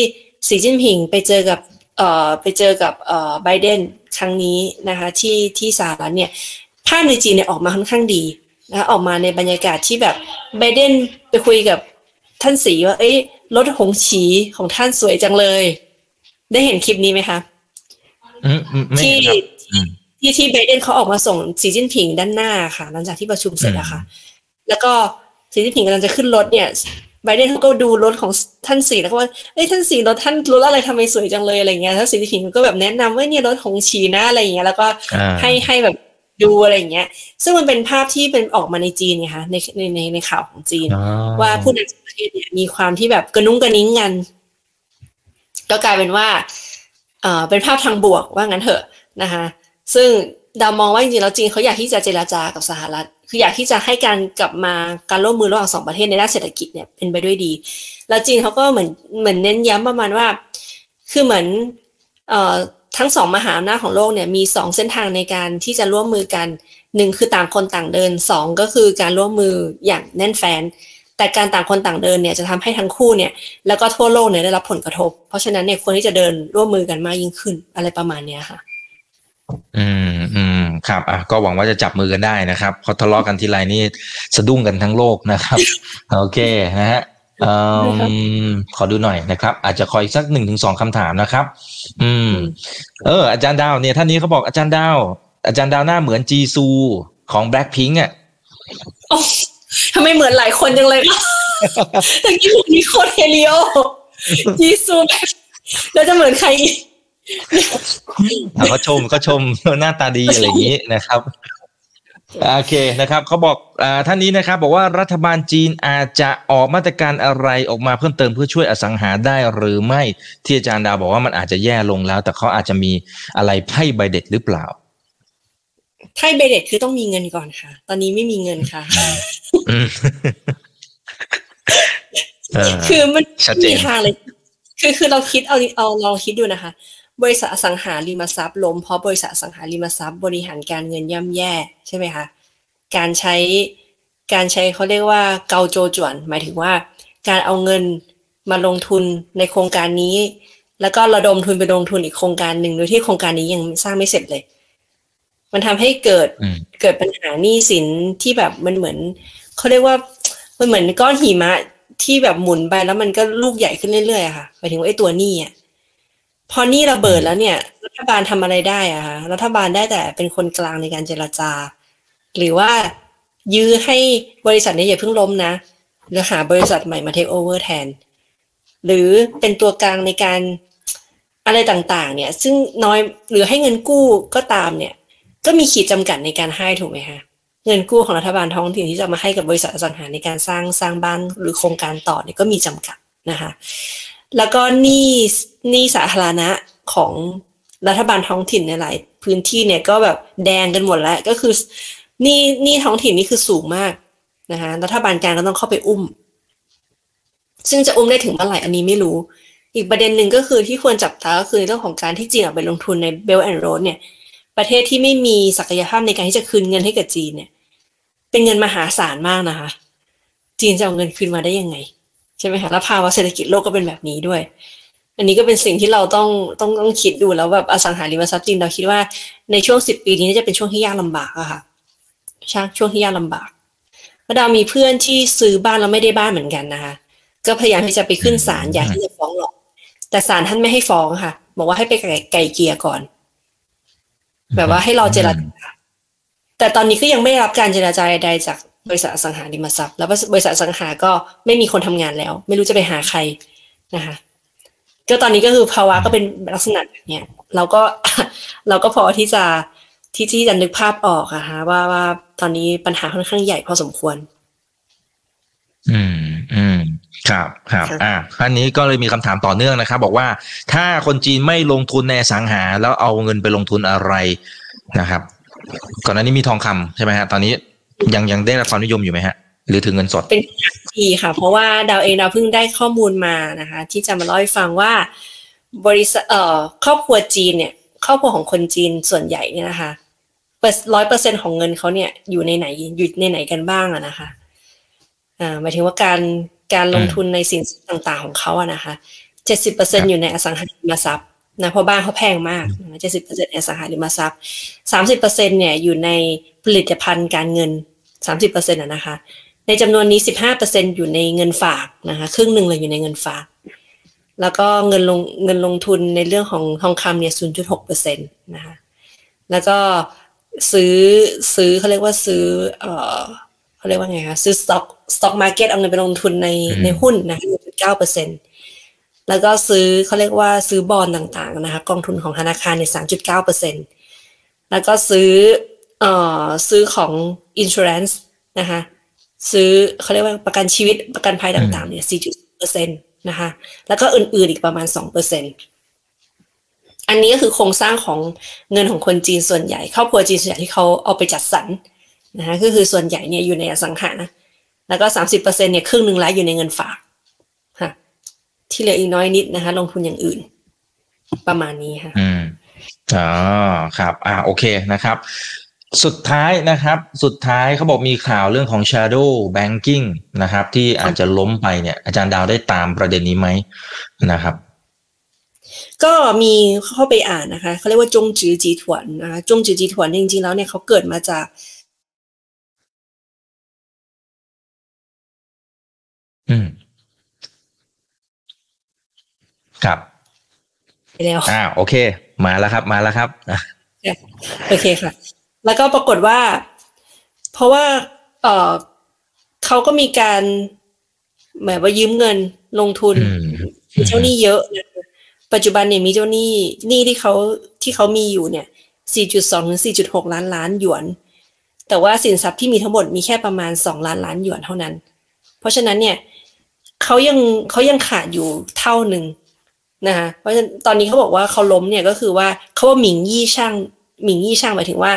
สีจิ้นผิงไปเจอกับเอ่อไปเจอกับเอ่อไบเดนครั้งนี้นะคะที่ที่สหรัฐเนี่ยภาพในจีนเนี่ยออกมาค่อนข้างดี นะคะออกมาในบรรยากาศที่แบบไบเดนไปคุยกับท่านสีว่า เอ้ยรถหงฉีของท่านสวยจังเลย ได้เห็นคลิปนี้ไหมคะอืมอืมไม่ที่ครับอืมที่ที่ไบเดนเขาออกมาส่งสีจิ้นผิงด้านหน้าค่ะ หลังจากที่ประชุมเสร็จอะค่ะ แล้วก็สีจิ้นผิงกำลังจะขึ้นรถเนี่ยไบเดนเขาก็ดูรถของท่านสีแล้วก็ว่าเอ้ยท่านสีรถท่านรถอะไรทำไมสวยจังเลยอะไรเงี้ยแล้วสีจิ้นผิงก็แบบแนะนำว่าเนี่ยรถของฉีนะอะไรเงี้ยแล้วก็อ่าให้ให้แบบ ดูอะไรเงี้ย ซึ่งมันเป็นภาพที่เป็นออกมาในจีนไงคะในในในในข่าวของจีนอ๋อว่าผู้นำจากประเทศเนี่ยมีความที่แบบกระนุ้งกระนิ้งกัน ก็กลายเป็นว่าเอ่อเป็นภาพทางบวกว่างั้นเถอะนะคะซึ่งดาวมองว่าจริงๆแล้วจีนเขาอยากที่จะเจราจากับสหรัฐ คืออยากที่จะให้การกลับมาการร่วมมือระหว่างสองประเทศในด้านเศรษฐกิจเนี่ยเป็นไปด้วยดี แล้วจีนเขาก็เหมือนเหมือนเน้นย้ำประมาณว่า คือเหมือนเอ่อ ทั้งสองมหาอำนาจของโลกเนี่ยมีสองเส้นทางในการที่จะร่วมมือกันหนึ่งคือต่างคนต่างเดินสองก็คือการร่วมมืออย่างแน่นแฟน แต่การต่างคนต่างเดินเนี่ยจะทำให้ทั้งคู่เนี่ยแล้วก็ทั่วโลกเนี่ยได้รับผลกระทบ เพราะฉะนั้นเนี่ยควรที่จะเดินร่วมมือกันมากยิ่งขึ้นอะไรประมาณเนี้ยค่ะ อืมอืมครับอะก็หวังว่าจะจับมือกันได้นะครับพอทะเลาะกันทีไรนี่สะดุ้งกันทั้งโลกนะครับ โอเคนะฮะเอ่อ ขอดูหน่อยนะครับ อาจจะคอยสักหนึ่งถึงสองคำถามนะครับ อืม เออ อาจารย์ดาวเนี่ยท่านนี้เขาบอกอาจารย์ดาว อาจารย์ดาวหน้าเหมือนจีซูของแบล็ p พิงอะโอ้ทำไมเหมือนหลายคนจังเลยคะตะกี้ผมมีโคดเฮลิโอยีซูแบบแล้วจะเหมือนใครอีกเขาชมเขาชมหน้าตาดีอะไรอย่างนี้นะครับ โอเคนะครับเขาบอกอ่าท่านนี้นะครับบอกว่ารัฐบาลจีนอาจจะออกมาตรการอะไรออกมาเพิ่มเติมเพื่อช่วยอสังหาได้หรือไม่ที่อาจารย์ดาวบอกว่ามันอาจจะแย่ลงแล้ว แต่เขาอาจจะมีอะไรไพ่ใบเด็ดหรือเปล่าไพ่เบเด็ดคือต้องมีเงินก่อนค่ะ ตอนนี้ไม่มีเงินค่ะอืมเออคือมันชัดเจนมีทางเลย คือคือเราคิดเอาเอาลองคิดดูนะคะ บริษัทอสังหาริมทรัพย์ล้มเพราะบริษัทอสังหาริมทรัพย์บริหารการเงินย่ำแย่ใช่ไหมคะการใช้การใช้เขาเรียกว่าเกาโจจวน หมายถึงว่า การเอาเงินมาลงทุนในโครงการนี้ แล้วก็ระดมทุนไปลงทุนอีกโครงการหนึ่งโดยที่โครงการนี้ยังสร้างไม่เสร็จเลย มันทำให้เกิดอืมเกิดปัญหาหนี้สินที่แบบมันเหมือนเขาเรียกว่ามันเหมือนก้อนหิมะที่แบบหมุนไปแล้วมันก็ลูกใหญ่ขึ้นเรื่อยๆอะค่ะหมายถึงว่าไอ้ตัวหนี้อะ พอนี้ระเบิดแล้วเนี่ย รัฐบาลทำอะไรได้อะคะรัฐบาลได้แต่เป็นคนกลางในการเจรจา หรือว่ายื้อให้บริษัทนี้อย่าเพิ่งล้มนะหรือหาบริษัทใหม่มาเทคโอเวอร์แทน หรือเป็นตัวกลางในการอะไรต่างๆ เนี่ย ซึ่งน้อยหรือให้เงินกู้ก็ตามเนี่ย ก็มีขีดจำกัดในการให้ถูกไหมคะเงินกู้ของรัฐบาลท้องถิ่นที่จะมาให้กับบริษัทอสังหาในการสร้างสร้างบ้านหรือโครงการต่อเนี่ยก็มีจำกัดนะคะ แล้วก็หนี้หนี้สาธารณะของรัฐบาลท้องถิ่นในหลายพื้นที่เนี่ยก็แบบแดงกันหมดแล้ว ก็คือหนี้หนี้ท้องถิ่นนี่คือสูงมากนะคะรัฐบาลกลางก็ต้องเข้าไปอุ้ม ซึ่งจะอุ้มได้ถึงเมื่อไหร่อันนี้ไม่รู้ อีกประเด็นหนึ่งก็คือที่ควรจับตาก็คือเรื่องของการที่จีนออกไปลงทุนในเบลแอนด์โรดเนี่ย ประเทศที่ไม่มีศักยภาพในการที่จะคืนเงินให้กับจีนเนี่ย เป็นเงินมหาศาลมากนะคะ จีนจะเอาเงินคืนมาได้ยังไง ใช่ไหมคะแล้วภาวะเศรษฐกิจโลกก็เป็นแบบนี้ด้วย อันนี้ก็เป็นสิ่งที่เราต้องต้องต้องคิดดูแล้วแบบอสังหาริมทรัพย์จีนเราคิดว่าในช่วงสิบปีนี้น่าจะเป็นช่วงที่ยากลำบากอะค่ะช่วงช่วงที่ยากลำบากแล้วดาวมีเพื่อนที่ซื้อบ้านแล้วไม่ได้บ้านเหมือนกันนะคะก็พยายามที่จะไปขึ้นศาลอยากที่จะฟ้องหรอก แต่ศาลท่านไม่ให้ฟ้องค่ะ บอกว่าให้ไปไก่ไก่เกลียก่อน แบบว่าให้รอเจรจาแต่ตอนนี้ก็ยังไม่ได้รับการเจรจาใดๆจาก บริษัทอสังหาริมทรัพย์ แล้วบริษัทอสังหาก็ไม่มีคนทำงานแล้ว ไม่รู้จะไปหาใครนะคะก็ตอนนี้ก็คือภาวะก็เป็นลักษณะแบบเนี้ยเราก็เราก็พอที่จะที่ที่จะนึกภาพออกอะฮะว่าว่าตอนนี้ปัญหาค่อนข้างใหญ่พอสมควร อืมอืมครับครับครับอ่าอันนี้ก็เลยมีคำถามต่อเนื่องนะครับ บอกว่าถ้าคนจีนไม่ลงทุนในอสังหา แล้วเอาเงินไปลงทุนอะไรนะครับ ก่อนหน้านี้มีทองคำใช่ไหมฮะตอนนี้ ยังยังได้รับความนิยมอยู่ไหมฮะ หรือถึงเงินสด เป็นดีค่ะ เพราะว่าดาวเองดาวเพิ่งได้ข้อมูลมานะคะ ที่จะมาเล่าให้ฟังว่า บริษัทเอ่อครอบครัวจีนเนี่ยครอบครัวของคนจีนส่วนใหญ่เนี่ยนะคะร้อยเปอร์เซ็นของเงินเขาเนี่ยอยู่ในไหนอยู่ในไหนกันบ้างอะนะคะอ่าหมายถึงว่าการการลงทุนในสินทรัพย์ต่างๆของเขาอะนะคะเจ็ดสิบเปอร์เซ็นอยู่ในอสังหาริมทรัพย์นะเพราะบ้านเขาแพงมากเจ็ดสิบเปอร์เซ็นอสังหาริมทรัพย์สามสิบเปอร์เซ็นเนี่ยอยู่ใน ผลิตภัณฑ์การเงินสามสิบเปอร์เซ็นต์นะคะ ในจำนวนนี้ 15%อยู่ในเงินฝากนะคะครึ่งหนึ่งเลยอยู่ในเงินฝาก แล้วก็เงินลงเงินลงทุนในเรื่องของทองคำเนี่ย0.6%นะคะแล้วก็ซื้อซื้อเขาเรียกว่าซื้อเอ่อเขาเรียกว่าไงคะซื้อ stock stock market เอาเงินไปลงทุนในอืมในหุ้นนะ1.9%แล้วก็ซื้อเขาเรียกว่าซื้อบอลต่างๆนะคะกองทุนของธนาคารเนี่ย3.9%แล้วก็ซื้อ เอ่อซื้อของ insurance นะคะซื้อเขาเรียกว่าประกันชีวิตประกันภัยต่างๆเนี่ย4.2%นะคะแล้วก็อื่นๆอีกประมาณ2%ออันนี้ก็คือโครงสร้างของเงินของคนจีนส่วนใหญ่ครอบครัวจีนส่วนใหญ่ที่เขาเอาไปจัดสรรนะคะก็คือส่วนใหญ่เนี่ยอยู่ในอสังหาแล้วก็สามสิบเปอร์เซ็นเนี่ยครึ่งหนึ่งแล้อยู่ในเงินฝากค่ะที่เหลืออีกน้อยนิดนะคะลงทุนอย่างอื่น ประมาณนี้ค่ะอืมอ๋อครับ อ่าโอเคนะครับ สุดท้ายนะครับ สุดท้ายเขาบอกมีข่าวเรื่องของ shadow banking นะครับ ที่อาจจะล้มไปเนี่ย อาจารย์ดาวได้ตามประเด็นนี้ไหมนะครับ ก็มีเข้าไปอ่านนะคะเขาเรียกว่าจงจือจีถวนนะคะจงจือจีถวนจริงๆแล้วเนี่ยเขาเกิดมาจากอืมครับไปแล้วอ่าโอเค มาแล้วครับ มาแล้วครับอะโอเคค่ะ แล้วก็ปรากฏว่า เพราะว่าเออเขาก็มีการแบบว่ายืมเงินลงทุนอืมมีเจ้าหนี้เยอะนะคะปัจจุบันเนี่ยมีเจ้าหนี้หนี้ที่เขาที่เขามีอยู่เนี่ย 4.2ถึง4.6 ล้านล้านหยวน แต่ว่าสินทรัพย์ที่มีทั้งหมดมีแค่ประมาณ 2 ล้านล้านหยวนเท่านั้น เพราะฉะนั้นเนี่ยเขายังเขายังขาดอยู่เท่าหนึ่งนะคะเพราะฉะนั้นตอนนี้เขาบอกว่าเขาล้มเนี่ยก็คือว่าเขาว่าหมิงยี่ช่าง หมิงยี่ช่างหมายถึงว่า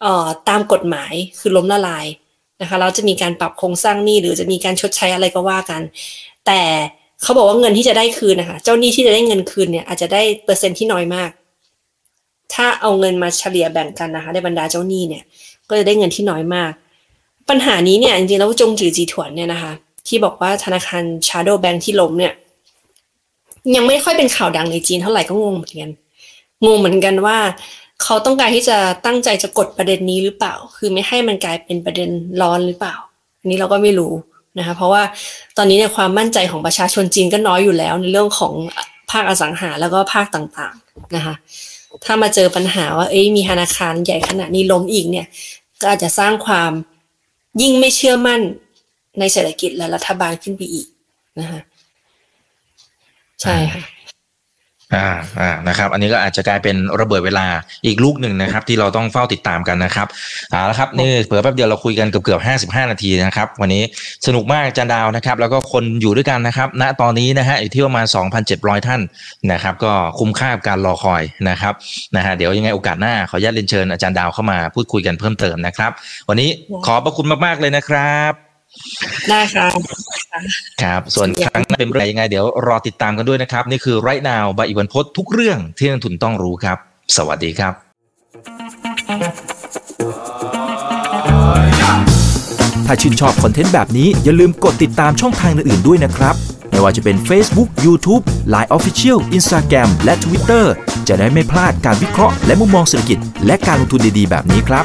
เอ่อตามกฎหมายคือล้มละลายนะคะแล้วจะมีการปรับโครงสร้างหนี้หรือจะมีการชดใช้อะไรก็ว่ากัน แต่เขาบอกว่าเงินที่จะได้คืนนะคะเจ้าหนี้ที่จะได้เงินคืนเนี่ยอาจจะได้เปอร์เซ็นต์ที่น้อยมาก ถ้าเอาเงินมาเฉลี่ยแบ่งกันนะคะ ในบรรดาเจ้าหนี้เนี่ย ก็จะได้เงินที่น้อยมาก ปัญหานี้เนี่ยจริงๆแล้วจงจือจีถวนเนี่ยนะคะ ที่บอกว่าธนาคาร Shadow Bank ที่ล้มเนี่ย ยังไม่ค่อยเป็นข่าวดังในจีนเท่าไหร่ก็งงเหมือนกันงงเหมือนกันว่า เขาต้องการที่จะตั้งใจจะกดประเด็นนี้หรือเปล่า คือไม่ให้มันกลายเป็นประเด็นร้อนหรือเปล่า อันนี้เราก็ไม่รู้นะคะเพราะว่าตอนนี้เนี่ยความมั่นใจของประชาชนจีนก็น้อยอยู่แล้ว ในเรื่องของภาคอสังหาแล้วก็ภาคต่างๆนะคะถ้ามาเจอปัญหาว่าเอ้ยมีธนาคารใหญ่ขนาดนี้ล้มอีกเนี่ยก็อาจจะสร้างความยิ่งไม่เชื่อมั่นในเศรษฐกิจและรัฐบาลขึ้นไปอีกนะคะใช่ค่ะ อ่าอ่านะครับ อันนี้ก็อาจจะกลายเป็นระเบิดเวลาอีกลูกหนึ่งนะครับ ที่เราต้องเฝ้าติดตามกันนะครับเอาละครับนี่เผื่อแป๊บเดียวเราคุยกันเกือบเกือบห้าสิบห้านาทีนะครับ วันนี้สนุกมากอาจารย์ดาวนะครับ แล้วก็คนอยู่ด้วยกันนะครับ ณตอนนี้นะฮะอยู่ที่ประมาณ2,700ท่านนะครับ ก็คุ้มค่ากับการรอคอยนะครับนะฮะเดี๋ยวยังไงโอกาสหน้าขออนุญาตเรียนเชิญอาจารย์ดาวเข้ามาพูดคุยกันเพิ่มเติมนะครับ วันนี้ขอบพระคุณมากๆเลยนะครับ ได้ค่ะครับ ส่วนครั้งหน้าเป็นเรื่องอะไรยังไง เดี๋ยวรอติดตามกันด้วยนะครับ นี่คือไรนาวบายอีวันพศทุกเรื่องที่นักทุนต้องรู้ครับ สวัสดีครับ ถ้าชื่นชอบคอนเทนต์แบบนี้ อย่าลืมกดติดตามช่องทางอื่นๆด้วยนะครับไม่ว่าจะเป็น Facebook, YouTube, Line Official, Instagram และ Twitter จะได้ไม่พลาดการวิเคราะห์และมุมมองเศรษฐกิจ และการลงทุนดีๆ แบบนี้ครับ